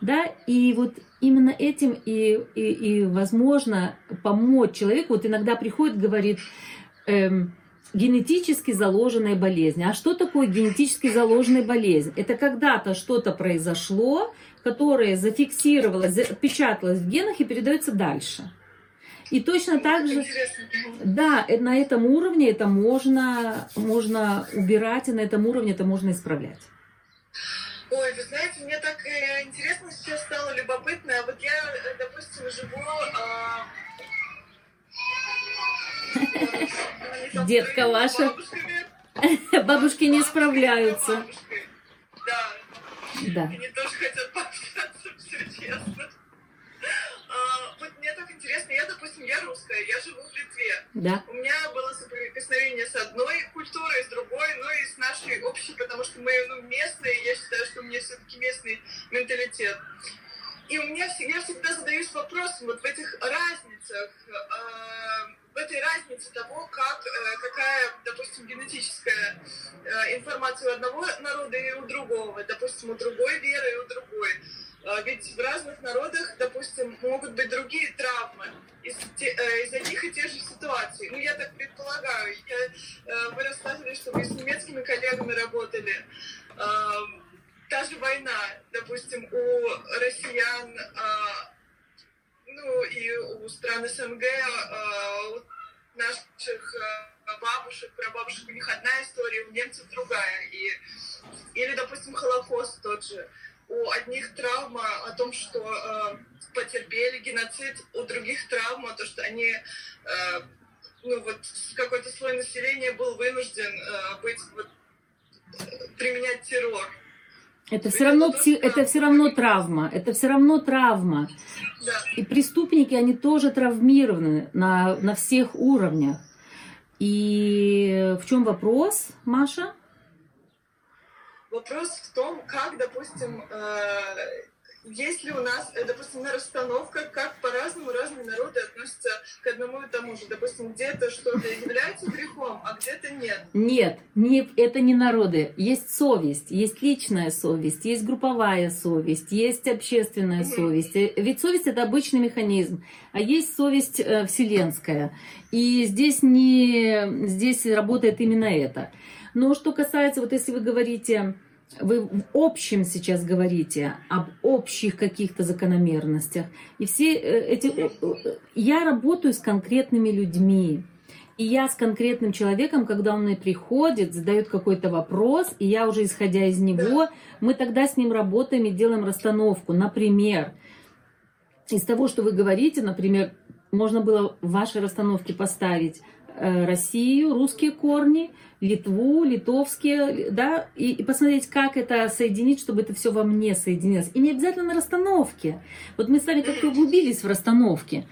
[SPEAKER 2] Да? И вот именно этим и, и, и возможно помочь человеку. Вот иногда приходит, говорит, эм, генетически заложенная болезнь. А что такое генетически заложенная болезнь? Это когда-то что-то произошло, которое зафиксировалось, запечаталось в генах и передается дальше. И точно так же, да, э, на этом уровне это можно, можно убирать, и на этом уровне это можно исправлять.
[SPEAKER 1] Ой, вы знаете, мне так э, интересно сейчас стало любопытно. А вот я, э, допустим, живу...
[SPEAKER 2] Э, Детка ваша. Бабушки не справляются.
[SPEAKER 1] Да.
[SPEAKER 2] Да.
[SPEAKER 1] Они тоже хотят пообщаться, все честно. А, вот мне так интересно, я, допустим, я русская, я живу в Москве.
[SPEAKER 2] Да.
[SPEAKER 1] У меня было соприкосновение с одной культурой, с другой, ну и с нашей общей, потому что мы ну, местные, я считаю, что у меня все-таки местный менталитет. И у меня я всегда задаюсь вопросом вот в этих разницах, а, в этой разнице того, как, э, какая, допустим, генетическая э, информация у одного народа и у другого, допустим, у другой веры и у другой. Э, ведь в разных народах, допустим, могут быть другие травмы из, из одних и тех же ситуаций. Ну, я так предполагаю. Я, вы рассказывали, что вы с немецкими коллегами работали. Та же война, допустим, у россиян ну и у стран СНГ, э, у наших э, бабушек, прабабушек, у них одна история, у немцев другая. И, или, допустим, Холокост тот же. У одних травма о том, что э, потерпели геноцид, у других травма, то, что они, э, ну вот, какой-то слой населения был вынужден э, быть, вот, применять террор.
[SPEAKER 2] Это все равно, это все равно травма. Это все равно травма. И преступники, они тоже травмированы на, на всех уровнях. И в чем вопрос, Маша?
[SPEAKER 1] Вопрос в том, как, допустим, э, есть ли у нас, э, допустим, на расстановках, как по-разному разные народы относятся к одному и тому же. Допустим, где-то что-то является грехом, а где-то нет.
[SPEAKER 2] Нет, не, это не народы. Есть совесть, есть личная совесть, есть групповая совесть, есть общественная mm-hmm. совесть. Э, ведь совесть это обычный механизм, а есть совесть э, вселенская. И здесь не здесь работает именно это. Но что касается, вот если вы говорите вы в общем сейчас говорите об общих каких-то закономерностях. И все э, эти... Я работаю с конкретными людьми. И я с конкретным человеком, когда он мне приходит, задает какой-то вопрос, и я уже исходя из него, мы тогда с ним работаем и делаем расстановку. Например, из того, что вы говорите, например, можно было вашей расстановке поставить Э, Россию, русские корни, Литву, литовские, да, и, и посмотреть, как это соединить, чтобы это все во мне соединилось. И не обязательно на расстановке. Вот мы с вами как-то углубились в расстановке.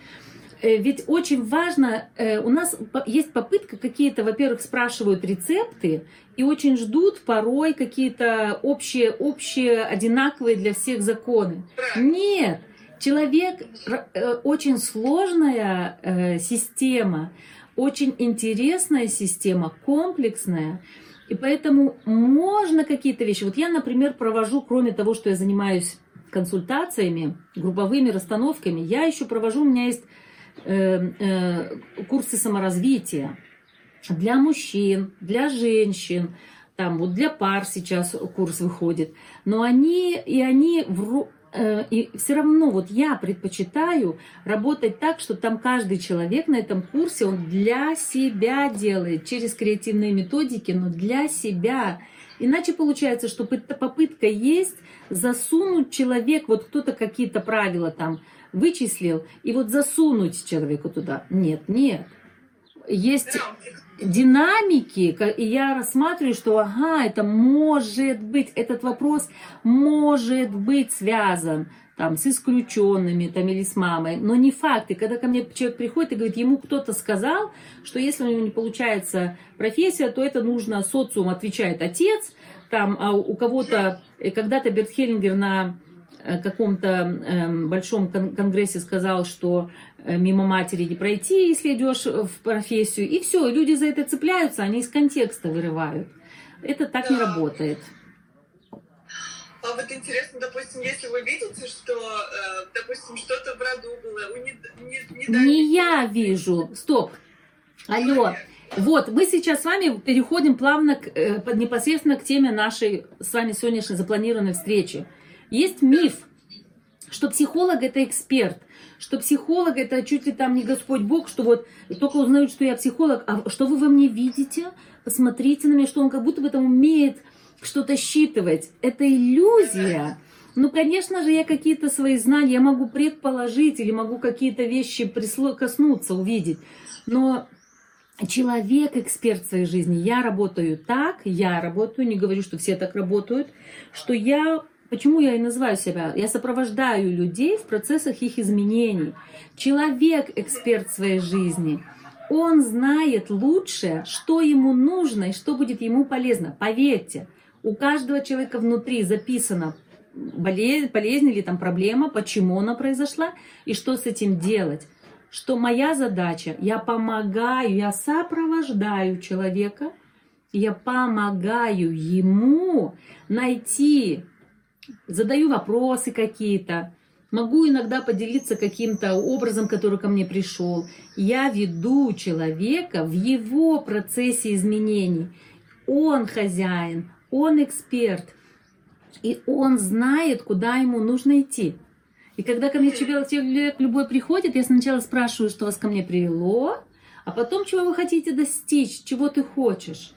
[SPEAKER 2] Э, ведь очень важно, э, у нас есть попытка какие-то, во-первых, спрашивают рецепты и очень ждут порой какие-то общие, общие, одинаковые для всех законы. Нет, человек очень сложная система очень интересная система, комплексная. И поэтому можно какие-то вещи. Вот я, например, провожу, кроме того, что я занимаюсь консультациями, групповыми расстановками, я еще провожу, у меня есть э, э, курсы саморазвития для мужчин, для женщин, там вот для пар сейчас курс выходит, но они и они Э, и все равно вот я предпочитаю работать так, что там каждый человек на этом курсе, он для себя делает, через креативные методики, но для себя. Иначе получается, что попытка есть засунуть человек, вот кто-то какие-то правила там вычислил, и вот засунуть человеку туда. Нет, нет. Есть динамики, и я рассматриваю, что ага, это может быть, этот вопрос может быть связан там, с исключенными там, или с мамой, но не факт. И когда ко мне человек приходит и говорит, ему кто-то сказал, что если у него не получается профессия, то это нужно социум, отвечает отец, там, а у кого-то, когда-то Берт Хеллингер на Э, каком-то эм, большом конгрессе сказал, что э, мимо матери не пройти, если идешь в профессию. И все, люди за это цепляются, они из контекста вырывают. Это так да. не работает.
[SPEAKER 1] А вот интересно, допустим, если вы видите, что, э, допустим, что-то в роду было, не, не,
[SPEAKER 2] не, не я вижу. Стоп. Алло. Вот, мы сейчас с вами переходим плавно к, непосредственно к теме нашей с вами сегодняшней запланированной встречи. Есть миф, что психолог это эксперт, что психолог это чуть ли там не Господь Бог, что вот только узнают, что я психолог, а что вы во мне видите? Посмотрите на меня, что он как будто бы там умеет что-то считывать. Это иллюзия. Ну, конечно же, я какие-то свои знания, я могу предположить или могу какие-то вещи присло... коснуться, увидеть. Но человек эксперт в своей жизни. Я работаю так, я работаю, не говорю, что все так работают, что я Почему я и называю себя? Я сопровождаю людей в процессах их изменений. Человек – эксперт своей жизни. Он знает лучше, что ему нужно и что будет ему полезно. Поверьте, у каждого человека внутри записано болезнь, болезнь или там проблема, почему она произошла и что с этим делать. Что моя задача, я помогаю, я сопровождаю человека, я помогаю ему найти, задаю вопросы какие-то, могу иногда поделиться каким-то образом, который ко мне пришел. Я веду человека в его процессе изменений. Он хозяин, он эксперт, и он знает, куда ему нужно идти. И когда ко мне человек любой приходит, я сначала спрашиваю, что вас ко мне привело, а потом, чего вы хотите достичь, чего ты хочешь.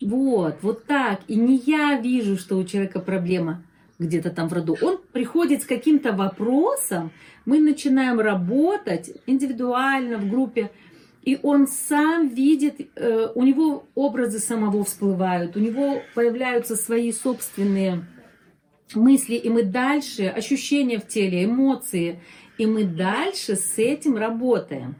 [SPEAKER 2] Вот, вот так. И не я вижу, что у человека проблема где-то там в роду. Он приходит с каким-то вопросом, мы начинаем работать индивидуально, в группе, и он сам видит, э, у него образы самого всплывают, у него появляются свои собственные мысли, и мы дальше, ощущения в теле, эмоции, и мы дальше с этим работаем.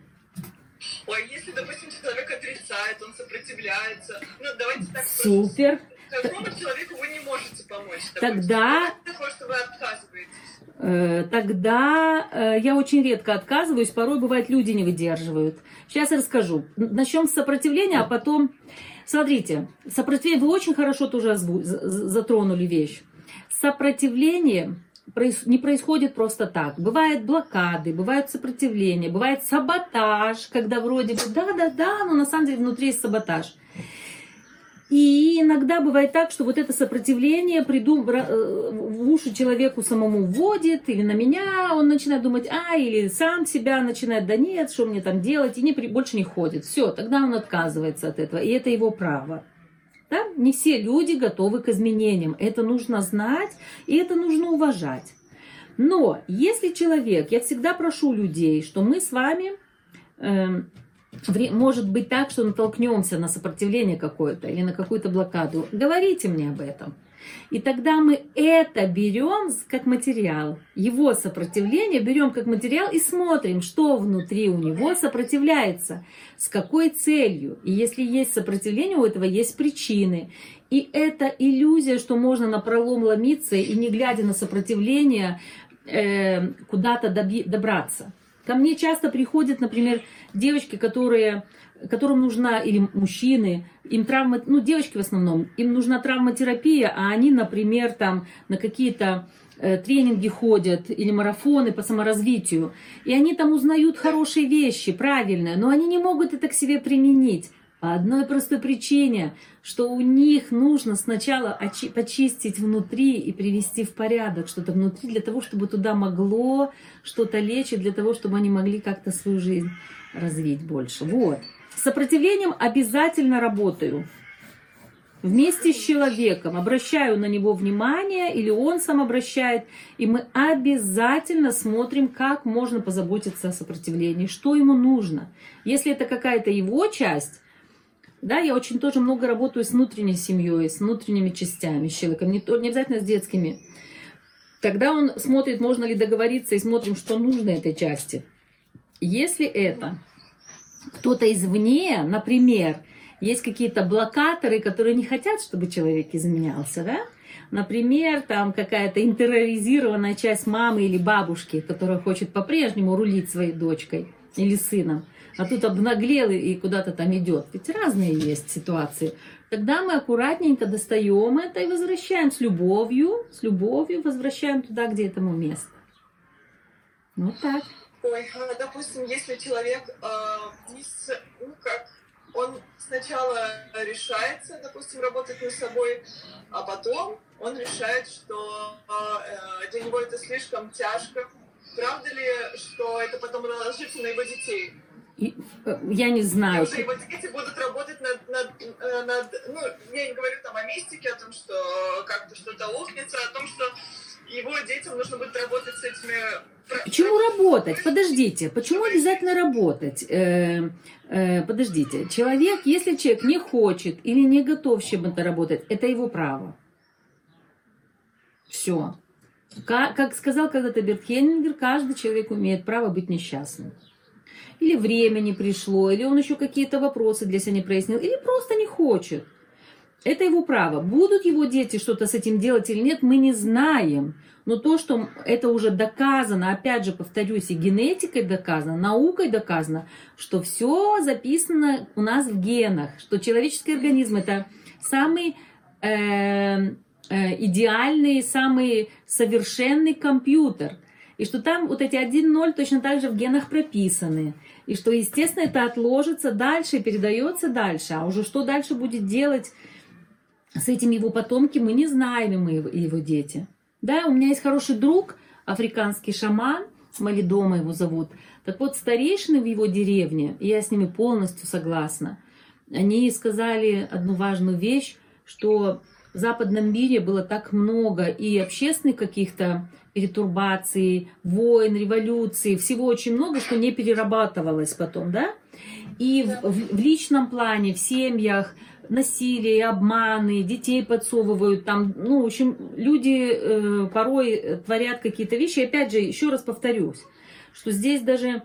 [SPEAKER 1] Ой, если, допустим, человек отрицает, он сопротивляется, ну давайте так.
[SPEAKER 2] Супер.
[SPEAKER 1] Человеку вы не можете помочь.
[SPEAKER 2] Тогда...
[SPEAKER 1] Такое, что вы отказываетесь.
[SPEAKER 2] Э, тогда э, я очень редко отказываюсь, порой бывает люди не выдерживают. Сейчас я расскажу. Начнем с сопротивления, а потом... Смотрите, сопротивление, вы очень хорошо тоже затронули вещь. Сопротивление не происходит просто так. Бывают блокады, бывают сопротивления, бывает саботаж, когда вроде бы да-да-да, но на самом деле внутри есть саботаж. И иногда бывает так, что вот это сопротивление придум... Э, в уши человеку самому вводит, или на меня он начинает думать, а, или сам себя начинает, да нет, что мне там делать, и не, больше не ходит. Все, тогда он отказывается от этого, и это его право. Да? Не все люди готовы к изменениям. Это нужно знать, и это нужно уважать. Но если человек, я всегда прошу людей, что мы с вами э, может быть так, что натолкнемся на сопротивление какое-то или на какую-то блокаду. Говорите мне об этом. И тогда мы это берем как материал, его сопротивление берем как материал и смотрим, что внутри у него сопротивляется, с какой целью. И если есть сопротивление, у этого есть причины. И это иллюзия, что можно на пролом ломиться и не глядя на сопротивление э, куда-то добраться. Ко мне часто приходят, например, девочки, которые, которым нужна, или мужчины, им травма, ну, девочки в основном, им нужна травматерапия, а они, например, там на какие-то э, тренинги ходят или марафоны по саморазвитию, и они там узнают хорошие вещи, правильные, но они не могут это к себе применить. По одной простой причине, что у них нужно сначала почистить внутри и привести в порядок что-то внутри, для того, чтобы туда могло что-то лечить, для того, чтобы они могли как-то свою жизнь развить больше. Вот. С сопротивлением обязательно работаю. Вместе с человеком обращаю на него внимание, или он сам обращает, и мы обязательно смотрим, как можно позаботиться о сопротивлении, что ему нужно. Если это какая-то его часть, да, я очень тоже много работаю с внутренней семьей, с внутренними частями с человеком, не, то, не обязательно с детскими. Тогда он смотрит, можно ли договориться, и смотрим, что нужно этой части. Если это кто-то извне, например, есть какие-то блокаторы, которые не хотят, чтобы человек изменялся, да? Например, там какая-то интерроризированная часть мамы или бабушки, которая хочет по-прежнему рулить своей дочкой или сыном а тут обнаглел и куда-то там идет. Ведь разные есть ситуации. Тогда мы аккуратненько достаем это и возвращаем с любовью, с любовью возвращаем туда, где этому место. Вот так.
[SPEAKER 1] Ой, а, допустим, если человек э, не ну как, он сначала решается, допустим, работать над собой, а потом он решает, что э, для него это слишком тяжко. Правда ли, что это потом ложится на его детей?
[SPEAKER 2] Э, я не знаю.
[SPEAKER 1] И вот дети будут работать над, над, э, над, ну, я не говорю там о мистике, о том, что как-то что-то лопнется, о том, что его детям нужно будет работать с этими...
[SPEAKER 2] Почему работать? Подождите, почему обязательно работать? Э, э, подождите, человек, если человек не хочет или не готов с чем-то работать, это его право. Все. Как, как сказал когда-то Берт Хельнингер, каждый человек имеет право быть несчастным или время не пришло, или он еще какие-то вопросы для себя не прояснил, или просто не хочет. Это его право. Будут его дети что-то с этим делать или нет, мы не знаем. Но то, что это уже доказано, опять же, повторюсь, и генетикой доказано, наукой доказано, что все записано у нас в генах, что человеческий организм это самый э, э, идеальный, самый совершенный компьютер. И что там вот эти 1-0 точно так же в генах прописаны. И что, естественно, это отложится дальше передается дальше. А уже что дальше будет делать с этим его потомки, мы не знаем, и мы его, его дети. Да, у меня есть хороший друг, африканский шаман, Малидома его зовут. Так вот, старейшины в его деревне, и я с ними полностью согласна, они сказали одну важную вещь, что в западном мире было так много и общественных каких-то перетурбаций, войн, революций, всего очень много, что не перерабатывалось потом, да? И в, в, в личном плане, в семьях, насилие, обманы, детей подсовывают, там, ну, в общем, люди э, порой творят какие-то вещи. И опять же, еще раз повторюсь, что здесь даже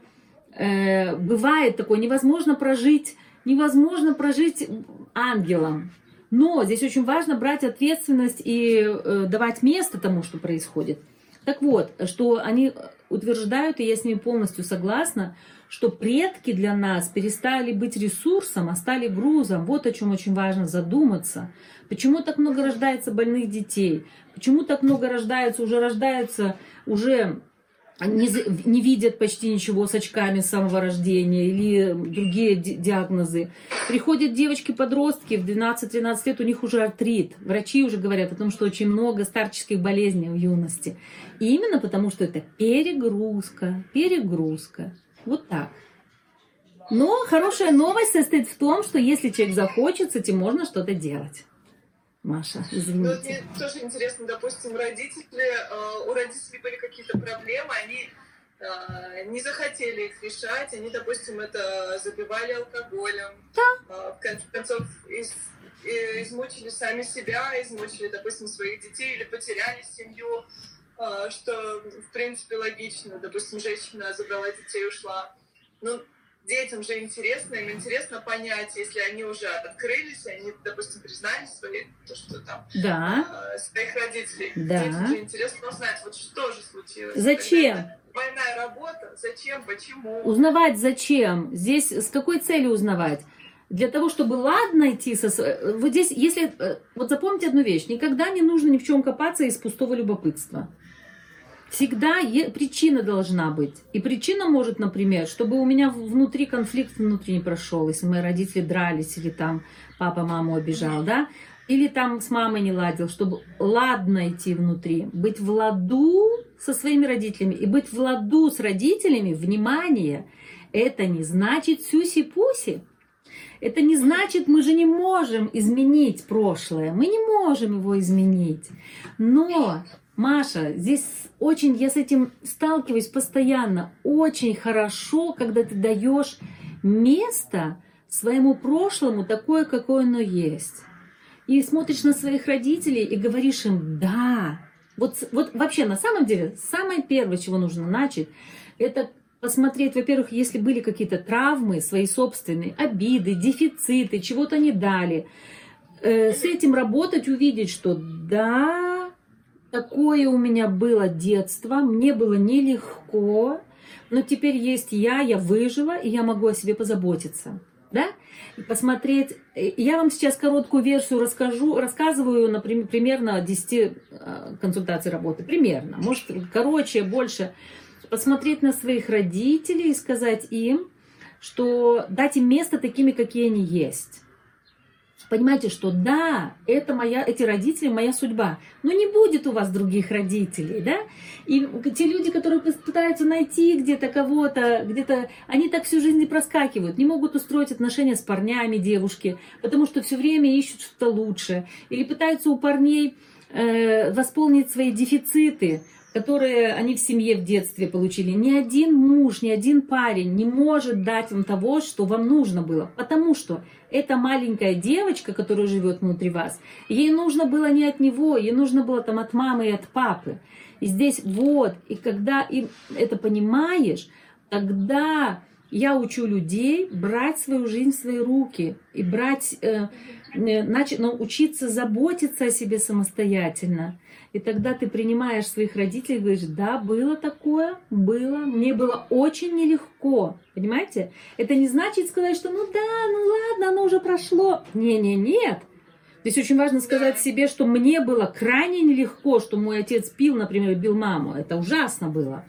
[SPEAKER 2] э, бывает такое, невозможно прожить, невозможно прожить ангелом. Но здесь очень важно брать ответственность и э, давать место тому, что происходит. Так вот, что они утверждают, и я с ними полностью согласна, что предки для нас перестали быть ресурсом, а стали грузом. Вот о чем очень важно задуматься. Почему так много рождается больных детей? Почему так много рождается, уже рождаются, уже не, не видят почти ничего с очками с самого рождения или другие диагнозы. Приходят девочки-подростки в 12-13 лет, у них уже артрит. Врачи уже говорят о том, что очень много старческих болезней в юности. И именно потому, что это перегрузка, перегрузка. Вот так. Но хорошая новость состоит в том, что если человек захочет, с можно что-то делать. Маша, извините.
[SPEAKER 1] Ну, мне тоже интересно, допустим, родители, э, у родителей были какие-то проблемы, они э, не захотели их решать, они, допустим, это забивали алкоголем.
[SPEAKER 2] Да.
[SPEAKER 1] Э, в конце концов, из, измучили сами себя, измучили, допустим, своих детей или потеряли семью. Что, в принципе, логично. Допустим, женщина забрала детей и ушла. Ну, детям же интересно, им интересно понять, если они уже открылись, они, допустим, признали свои, то, что там,
[SPEAKER 2] да.
[SPEAKER 1] э, своих родителей.
[SPEAKER 2] Да.
[SPEAKER 1] Детям же интересно узнать, вот что же случилось.
[SPEAKER 2] Зачем?
[SPEAKER 1] Двойная работа, зачем, почему.
[SPEAKER 2] Узнавать зачем? Здесь с какой целью узнавать? Для того, чтобы ладно идти со... Вот здесь, если... Э, вот запомните одну вещь. Никогда не нужно ни в чем копаться из пустого любопытства. Всегда причина должна быть. И причина может, например, чтобы у меня внутри конфликт внутри не прошел, если мои родители дрались, или там папа маму обижал, да, или там с мамой не ладил, чтобы ладно идти внутри, быть в ладу со своими родителями и быть в ладу с родителями, внимание, это не значит сюси-пуси. Это не значит, мы же не можем изменить прошлое, мы не можем его изменить. Но Маша, здесь очень, я с этим сталкиваюсь постоянно, очень хорошо, когда ты даешь место своему прошлому такое, какое оно есть. И смотришь на своих родителей и говоришь им «да». Вот, вот вообще, на самом деле, самое первое, чего нужно начать, это посмотреть, во-первых, если были какие-то травмы, свои собственные, обиды, дефициты, чего-то не дали, э, с этим работать, увидеть, что да, Такое у меня было детство, мне было нелегко, но теперь есть я, я выжила, и я могу о себе позаботиться. Да? И посмотреть. Я вам сейчас короткую версию расскажу, рассказываю, например, примерно 10 э, консультаций работы. Примерно. Может, короче, больше. Посмотреть на своих родителей и сказать им, что дать им место такими, какие они есть Понимаете, что да, это моя, эти родители моя судьба, но не будет у вас других родителей, да? И те люди, которые пытаются найти где-то кого-то, где-то, они так всю жизнь не проскакивают, не могут устроить отношения с парнями девушки, потому что все время ищут что-то лучше, или пытаются у парней э, восполнить свои дефициты, которые они в семье в детстве получили. Ни один муж, ни один парень не может дать вам того, что вам нужно было. Потому что эта маленькая девочка, которая живет внутри вас, ей нужно было не от него, ей нужно было там от мамы и от папы. И здесь вот, и когда им это понимаешь, тогда я учу людей брать свою жизнь в свои руки и брать, э, э, нач- научиться заботиться о себе самостоятельно. И тогда ты принимаешь своих родителей и говоришь, да, было такое, было, мне было очень нелегко. Понимаете? Это не значит сказать, что ну да, ну ладно, оно уже прошло. Не-не, нет. Здесь очень важно сказать себе, что мне было крайне нелегко, что мой отец пил, например, бил маму. Это ужасно было.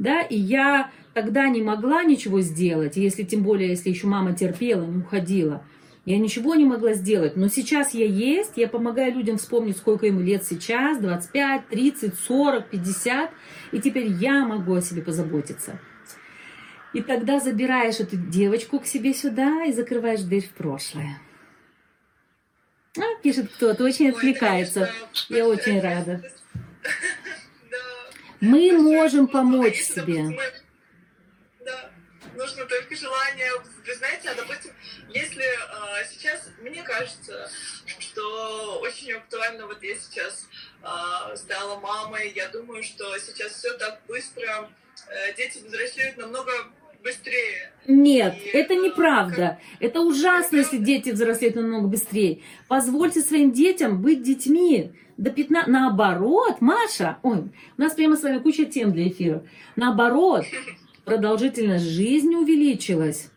[SPEAKER 2] Да, и я тогда не могла ничего сделать, если тем более, если еще мама терпела, не уходила. Я ничего не могла сделать, но сейчас я есть, я помогаю людям вспомнить, сколько ему лет сейчас, 25, 30, 40, 50, и теперь я могу о себе позаботиться. И тогда забираешь эту девочку к себе сюда и закрываешь дверь в прошлое. А, пишет кто-то, очень отвлекается. Я очень рада. Мы можем помочь себе.
[SPEAKER 1] Да, нужно только желание. Вы знаете, а допустим, если э, сейчас, мне кажется, что очень актуально, вот я сейчас э, стала мамой, я думаю, что сейчас все так быстро, э, дети взрослеют намного быстрее.
[SPEAKER 2] Нет, и, это неправда. Как... Это ужасно, если дети взрослеют намного быстрее. Позвольте своим детям быть детьми. До 15... Наоборот, Маша, ой, у нас прямо с вами куча тем для эфира. Наоборот, продолжительность жизни увеличилась.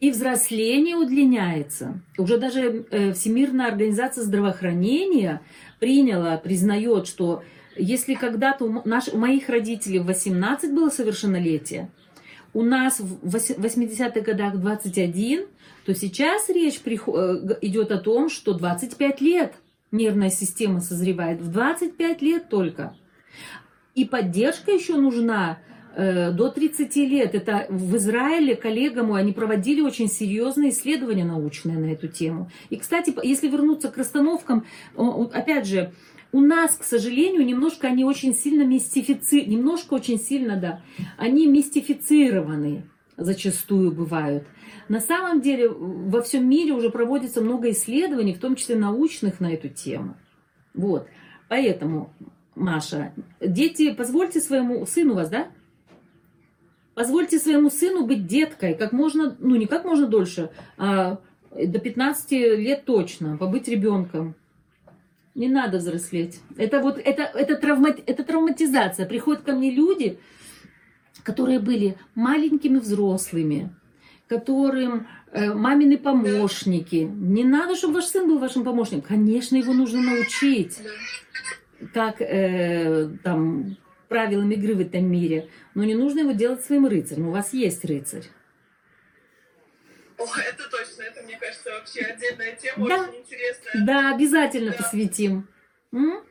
[SPEAKER 2] И взросление удлиняется. Уже даже э, Всемирная организация здравоохранения приняла, признает, что если когда-то у, наш, у моих родителей в 18 было совершеннолетие, у нас в 80-х годах 21, то сейчас речь э, идет о том, что 25 лет нервная система созревает. В 25 лет только. И поддержка еще нужна до 30 лет. Это в Израиле коллега мой, они проводили очень серьезные исследования научные на эту тему. И, кстати, если вернуться к расстановкам, опять же, у нас, к сожалению, немножко они очень сильно мистифици... немножко очень сильно, да, они мистифицированы зачастую бывают. На самом деле во всем мире уже проводится много исследований, в том числе научных на эту тему. Вот. Поэтому, Маша, дети, позвольте своему сыну вас, да? Позвольте своему сыну быть деткой как можно, ну не как можно дольше, а до 15 лет точно, побыть ребенком. Не надо взрослеть. Это вот это, это, травма, это травматизация. Приходят ко мне люди, которые были маленькими взрослыми, которым э, мамины помощники. Не надо, чтобы ваш сын был вашим помощником. Конечно, его нужно научить, как э, там правилам игры в этом мире, но не нужно его делать своим рыцарем. У вас есть рыцарь.
[SPEAKER 1] О, это точно, это, мне кажется, вообще отдельная тема, да. очень интересная.
[SPEAKER 2] Да, обязательно да. посвятим. М?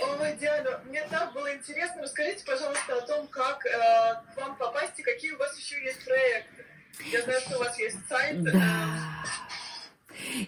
[SPEAKER 1] Ой, Диана, мне так было интересно. Расскажите, пожалуйста, о том, как э, к вам попасть и какие у вас еще есть проекты. Я знаю, что у вас есть сайт.
[SPEAKER 2] Да.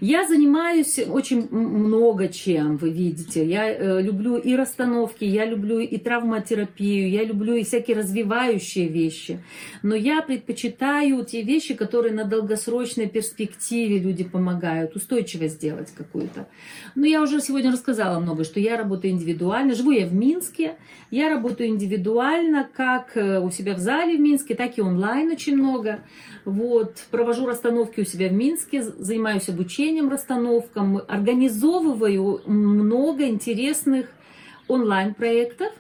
[SPEAKER 2] Я занимаюсь очень много чем, вы видите. Я э, люблю и расстановки, я люблю и травматерапию, я люблю и всякие развивающие вещи. Но я предпочитаю те вещи, которые на долгосрочной перспективе люди помогают, устойчиво сделать какую-то. Но я уже сегодня рассказала много, что я работаю индивидуально. Живу я в Минске, я работаю индивидуально, как э, у себя в зале в Минске, так и онлайн очень много. Вот, провожу расстановки у себя в Минске, занимаюсь обучением расстановкам, организовываю много интересных онлайн-проектов.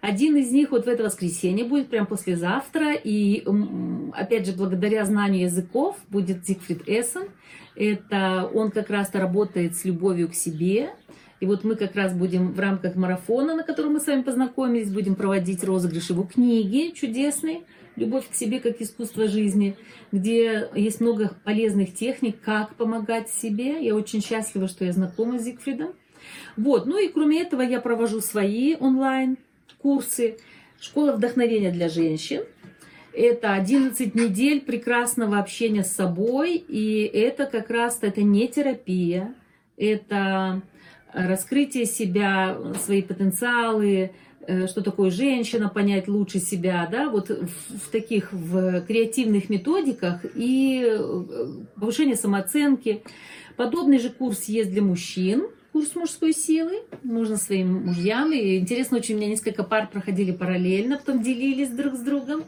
[SPEAKER 2] Один из них вот в это воскресенье будет, прям послезавтра. И опять же, благодаря знанию языков будет Зигфрид Эссен. Это он как раз-то работает с любовью к себе. И вот мы как раз будем в рамках марафона, на котором мы с вами познакомились, будем проводить розыгрыш его книги чудесной «Любовь к себе как искусство жизни», где есть много полезных техник, как помогать себе. Я очень счастлива, что я знакома с Зигфридом. Вот. Ну и кроме этого я провожу свои онлайн-курсы. Школа вдохновения для женщин. Это 11 недель прекрасного общения с собой. И это как раз это не терапия. Это раскрытие себя, свои потенциалы, что такое женщина, понять лучше себя, да, вот в, в таких в креативных методиках и э, повышение самооценки. Подобный же курс есть для мужчин, курс мужской силы, нужно своим мужьям. И интересно, очень у меня несколько пар проходили параллельно, потом делились друг с другом.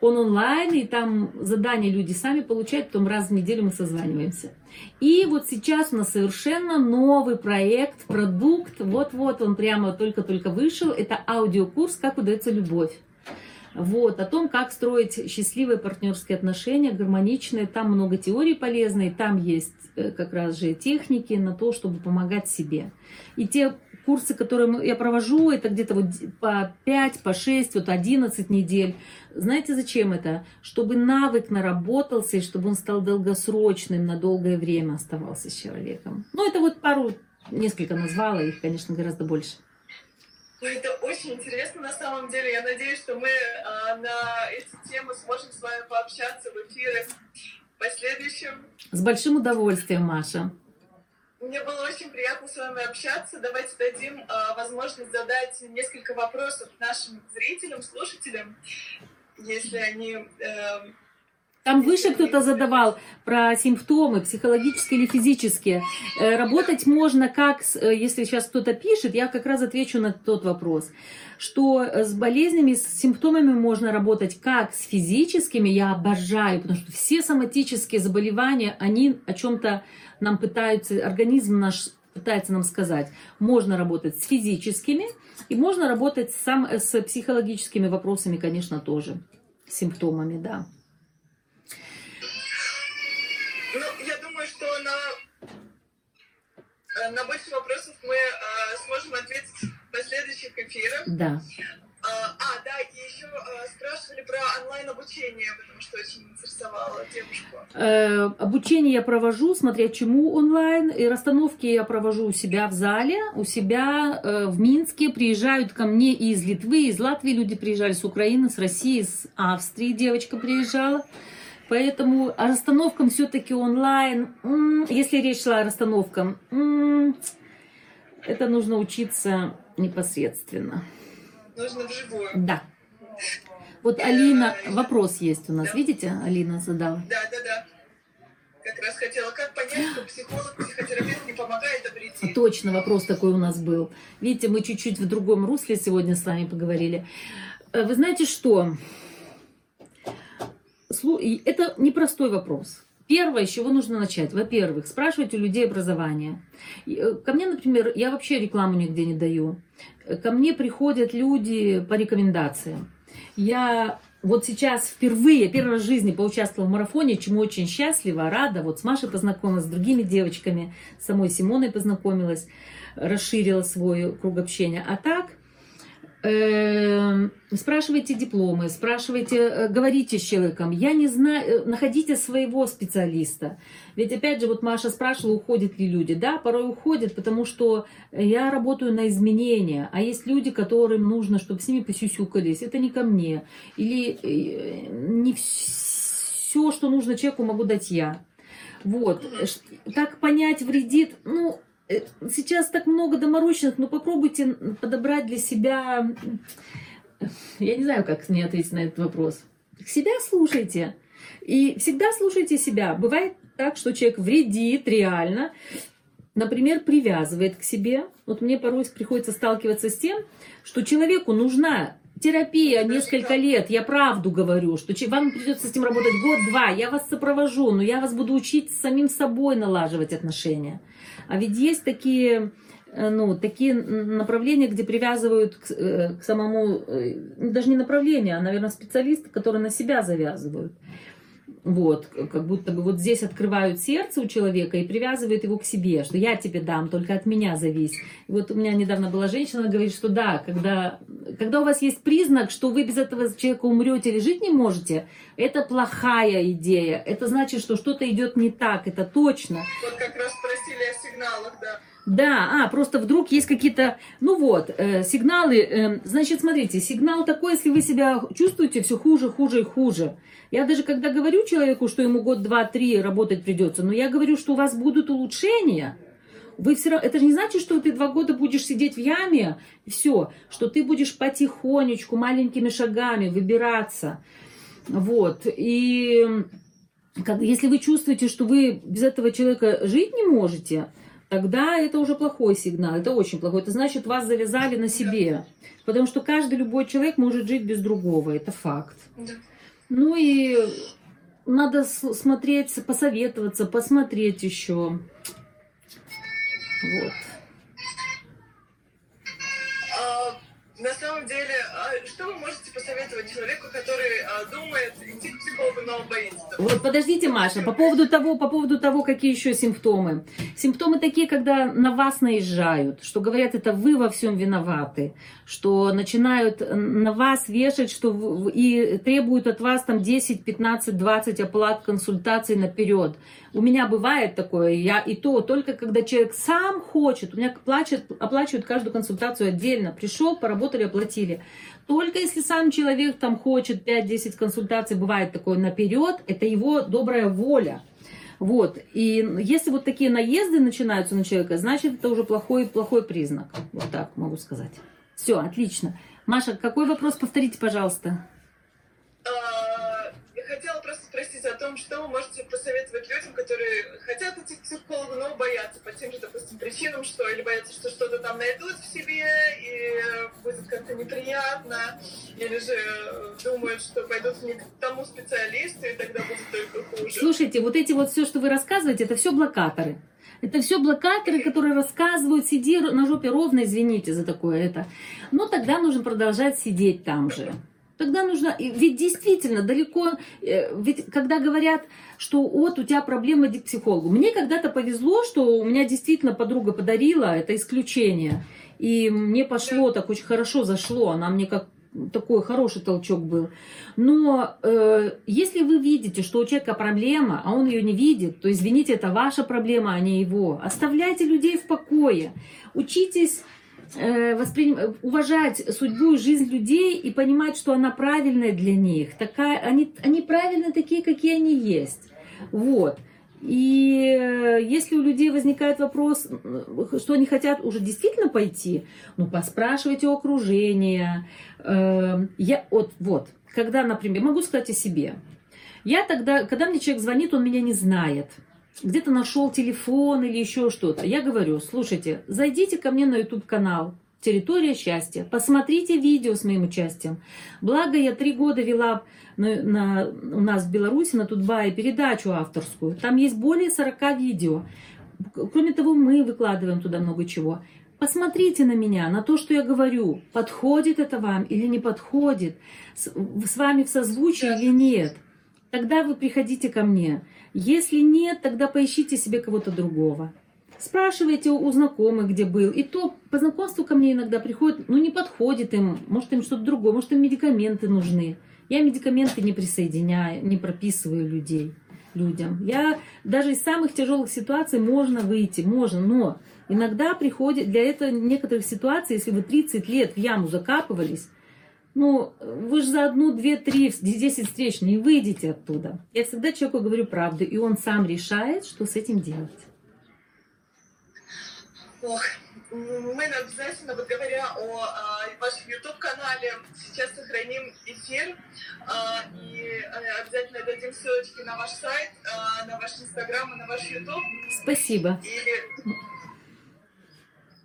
[SPEAKER 2] Он онлайн, и там задания люди сами получают, потом раз в неделю мы созваниваемся. И вот сейчас у нас совершенно новый проект, продукт, вот-вот он прямо только-только вышел, это аудиокурс «Как удается любовь». Вот, о том, как строить счастливые партнерские отношения, гармоничные. Там много теорий полезной, там есть э, как раз же техники на то, чтобы помогать себе. И те курсы, которые я провожу, это где-то вот по 5, по 6, вот 11 недель. Знаете, зачем это? Чтобы навык наработался, и чтобы он стал долгосрочным, на долгое время оставался с человеком. Ну, это вот пару, несколько назвала, их, конечно, гораздо больше.
[SPEAKER 1] Ну, это очень интересно на самом деле. Я надеюсь, что мы а, на эти темы сможем с вами пообщаться в эфире в последующем.
[SPEAKER 2] С большим удовольствием, Маша.
[SPEAKER 1] Мне было очень приятно с вами общаться. Давайте дадим а, возможность задать несколько вопросов нашим зрителям, слушателям, если они э,
[SPEAKER 2] там выше кто-то задавал про симптомы, психологические или физические. Э, работать можно как, э, если сейчас кто-то пишет, я как раз отвечу на тот вопрос, что с болезнями, с симптомами можно работать как с физическими, я обожаю, потому что все соматические заболевания, они о чем-то нам пытаются, организм наш пытается нам сказать. Можно работать с физическими, и можно работать сам, с психологическими вопросами, конечно, тоже, симптомами, да.
[SPEAKER 1] На больше вопросов мы э, сможем ответить в последующих эфирах.
[SPEAKER 2] Да.
[SPEAKER 1] А, а, да, и еще э, спрашивали про онлайн-обучение, потому что очень интересовало девушку.
[SPEAKER 2] Э, обучение я провожу, смотря чему онлайн, и расстановки я провожу у себя в зале, у себя э, в Минске. Приезжают ко мне и из Литвы, и из Латвии люди приезжали, с Украины, с России, с Австрии девочка приезжала. Поэтому расстановкам все-таки онлайн, если речь шла о расстановкам, это нужно учиться непосредственно.
[SPEAKER 1] Нужно вживую.
[SPEAKER 2] Да. Вот Алина, вопрос есть у нас, видите, Алина задала.
[SPEAKER 1] Да, да, да. Как раз хотела, как понять, что психолог, психотерапевт не помогает, вредит?
[SPEAKER 2] Точно, вопрос такой у нас был. Видите, мы чуть-чуть в другом русле сегодня с вами поговорили. Э, вы знаете что? Это непростой вопрос. Первое, с чего нужно начать. Во-первых, спрашивать у людей образование. Э, ко мне, например, я вообще рекламу нигде не даю. Ко мне приходят люди по рекомендациям. Я вот сейчас впервые, первый раз в жизни поучаствовала в марафоне, чему очень счастлива, рада. Вот с Машей познакомилась, с другими девочками, с самой Симоной познакомилась, расширила свой круг общения. А так, спрашивайте дипломы, спрашивайте, э, говорите с человеком. Я не знаю, э, находите своего специалиста. Ведь опять же, вот Маша спрашивала, уходят ли люди. Да, порой уходят, потому что я работаю на изменения, а есть люди, которым нужно, чтобы с ними посюсюкались. Это не ко мне. Или э, не все, что нужно человеку, могу дать я. Вот. Как понять, вредит? Ну, сейчас так много доморощенных, но попробуйте подобрать для себя... Я не знаю, как мне ответить на этот вопрос. Себя слушайте. И всегда слушайте себя. Бывает так, что человек вредит реально, например, привязывает к себе. Вот мне порой приходится сталкиваться с тем, что человеку нужна терапия несколько лет, я правду говорю, что вам придется с этим работать год-два, я вас сопровожу, но я вас буду учить самим собой налаживать отношения. А ведь есть такие э, ну, такие направления, где привязывают к, э, к самому, э, даже не направления, а, наверное, специалисты, которые на себя завязывают. Вот, как будто бы вот здесь открывают сердце у человека и привязывают его к себе, что я тебе дам, только от меня зависит. Вот у меня недавно была женщина, она говорит, что да, когда, когда у вас есть признак, что вы без этого человека умрете или жить не можете, это плохая идея. Это значит, что что-то идет не так, это точно.
[SPEAKER 1] Вот как раз спросили о сигналах, да.
[SPEAKER 2] Да, а, просто вдруг есть какие-то, ну вот, э, сигналы. Э, значит, смотрите, сигнал такой, если вы себя чувствуете все хуже, хуже и хуже. Я даже когда говорю человеку, что ему год, два, три работать придется, но я говорю, что у вас будут улучшения. Вы все равно, это же не значит, что ты два года будешь сидеть в яме, все, что ты будешь потихонечку, маленькими шагами выбираться. Вот. И если вы чувствуете, что вы без этого человека жить не можете, тогда это уже плохой сигнал, это очень плохой. Это значит, вас завязали на себе. Потому что каждый любой человек может жить без другого, это факт. Ну и надо смотреть, посоветоваться, посмотреть еще. Вот.
[SPEAKER 1] На самом деле, а что вы можете посоветовать человеку, который а, думает идти к психологу, но боится?
[SPEAKER 2] Вот подождите, Маша, по поводу того, по поводу того, какие еще симптомы. Симптомы такие, когда на вас наезжают, что говорят, это вы во всем виноваты, что начинают на вас вешать, что в- и требуют от вас там 10, 15, 20 оплат консультаций наперед. У меня бывает такое, я и то только когда человек сам хочет, у меня плачет, оплачивают каждую консультацию отдельно, пришел, поработали, оплатили. Только если сам человек там хочет 5-10 консультаций, бывает такое наперед, это его добрая воля. Вот. И если вот такие наезды начинаются на человека, значит, это уже плохой, плохой признак. Вот так могу сказать. Все, отлично. Маша, какой вопрос повторите, пожалуйста?
[SPEAKER 1] А, Я хотела просто спросить о том, что вы можете посоветовать людям, которые хотят идти к психологу, но боятся по тем же, допустим, причинам, что или боятся, что что-то там найдут в себе, и будет как-то неприятно, или же э, думают, что пойдут не к тому специалисту, и тогда будет только хуже.
[SPEAKER 2] Слушайте, вот эти вот все, что вы рассказываете, это все блокаторы. Это все блокаторы, которые рассказывают, сиди на жопе ровно, извините за такое это. Но тогда нужно продолжать сидеть там же. Тогда нужно, ведь действительно далеко, э, ведь когда говорят, что вот у тебя проблема иди к психологу. Мне когда-то повезло, что у меня действительно подруга подарила, это исключение. И мне пошло так очень хорошо зашло, она мне как такой хороший толчок был. Но э, если вы видите, что у человека проблема, а он ее не видит, то извините, это ваша проблема, а не его. Оставляйте людей в покое. Учитесь э, восприним- уважать судьбу и жизнь людей и понимать, что она правильная для них. Такая, они, они правильные такие, какие они есть. Вот. И э, если у людей возникает вопрос, э, что они хотят уже действительно пойти, ну, поспрашивайте у окружения. Э, Я, вот, вот, когда, например, могу сказать о себе. Я тогда, когда мне человек звонит, он меня не знает. Где-то нашел телефон или еще что-то. Я говорю, слушайте, зайдите ко мне на YouTube канал «Территория счастья», посмотрите видео с моим участием. Благо, я три года вела на, на- у нас в Беларуси на Тутбае передачу авторскую. Там есть более 40 видео. Кроме того, мы выкладываем туда много чего. Посмотрите на меня, на то, что я говорю. Подходит это вам или не подходит? С, с вами в созвучии или нет? Тогда вы приходите ко мне. Если нет, тогда поищите себе кого-то другого. Спрашивайте у у знакомых, где был. И то по знакомству ко мне иногда приходят, ну не подходит им, может им что-то другое, может им медикаменты нужны. Я медикаменты не присоединяю, не прописываю людей, людям. Я даже из самых тяжелых ситуаций можно выйти, можно, но иногда приходит для этого некоторых ситуаций, если вы 30 лет в яму закапывались, ну, вы же за одну, две, три, десять встреч не выйдете оттуда. Я всегда человеку говорю правду, и он сам решает, что с этим делать.
[SPEAKER 1] Ох, мы обязательно, вот говоря о а, вашем YouTube-канале, сейчас сохраним эфир а, и э, обязательно дадим ссылочки на ваш сайт, а, на ваш Инстаграм и на ваш YouTube.
[SPEAKER 2] Спасибо.
[SPEAKER 1] И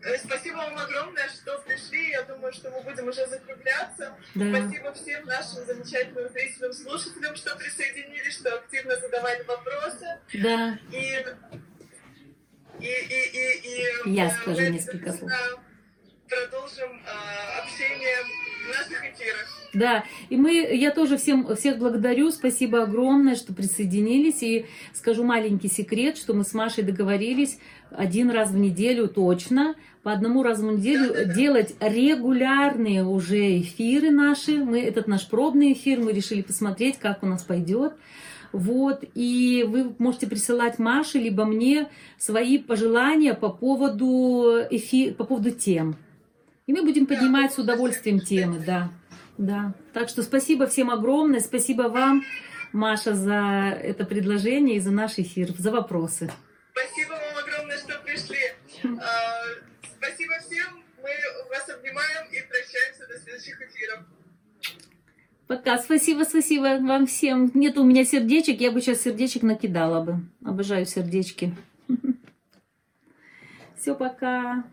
[SPEAKER 1] э, спасибо вам огромное, что пришли. Я думаю, что мы будем уже закругляться.
[SPEAKER 2] Да.
[SPEAKER 1] Спасибо всем нашим замечательным зрителям, слушателям, что присоединились, что активно задавали вопросы.
[SPEAKER 2] Да.
[SPEAKER 1] И, и, и, и, и
[SPEAKER 2] Я
[SPEAKER 1] э,
[SPEAKER 2] скажу несколько слов.
[SPEAKER 1] Продолжим э, общение в наших эфирах.
[SPEAKER 2] Да, и мы, я тоже всем, всех благодарю, спасибо огромное, что присоединились. И скажу маленький секрет, что мы с Машей договорились один раз в неделю точно, по одному разу в неделю делать регулярные уже эфиры наши. Мы, этот наш пробный эфир, мы решили посмотреть, как у нас пойдет. Вот, и вы можете присылать Маше, либо мне свои пожелания по поводу, эфи... по поводу тем. И мы будем поднимать с удовольствием темы, да. Да. Так что спасибо всем огромное. Спасибо вам, Маша, за это предложение и за наш эфир, за вопросы.
[SPEAKER 1] Спасибо вам огромное, что пришли. А, Спасибо всем. Мы вас обнимаем и прощаемся до следующих эфиров.
[SPEAKER 2] Пока. Спасибо, спасибо вам всем. Нет у меня сердечек, я бы сейчас сердечек накидала бы. Обожаю сердечки. Все, пока.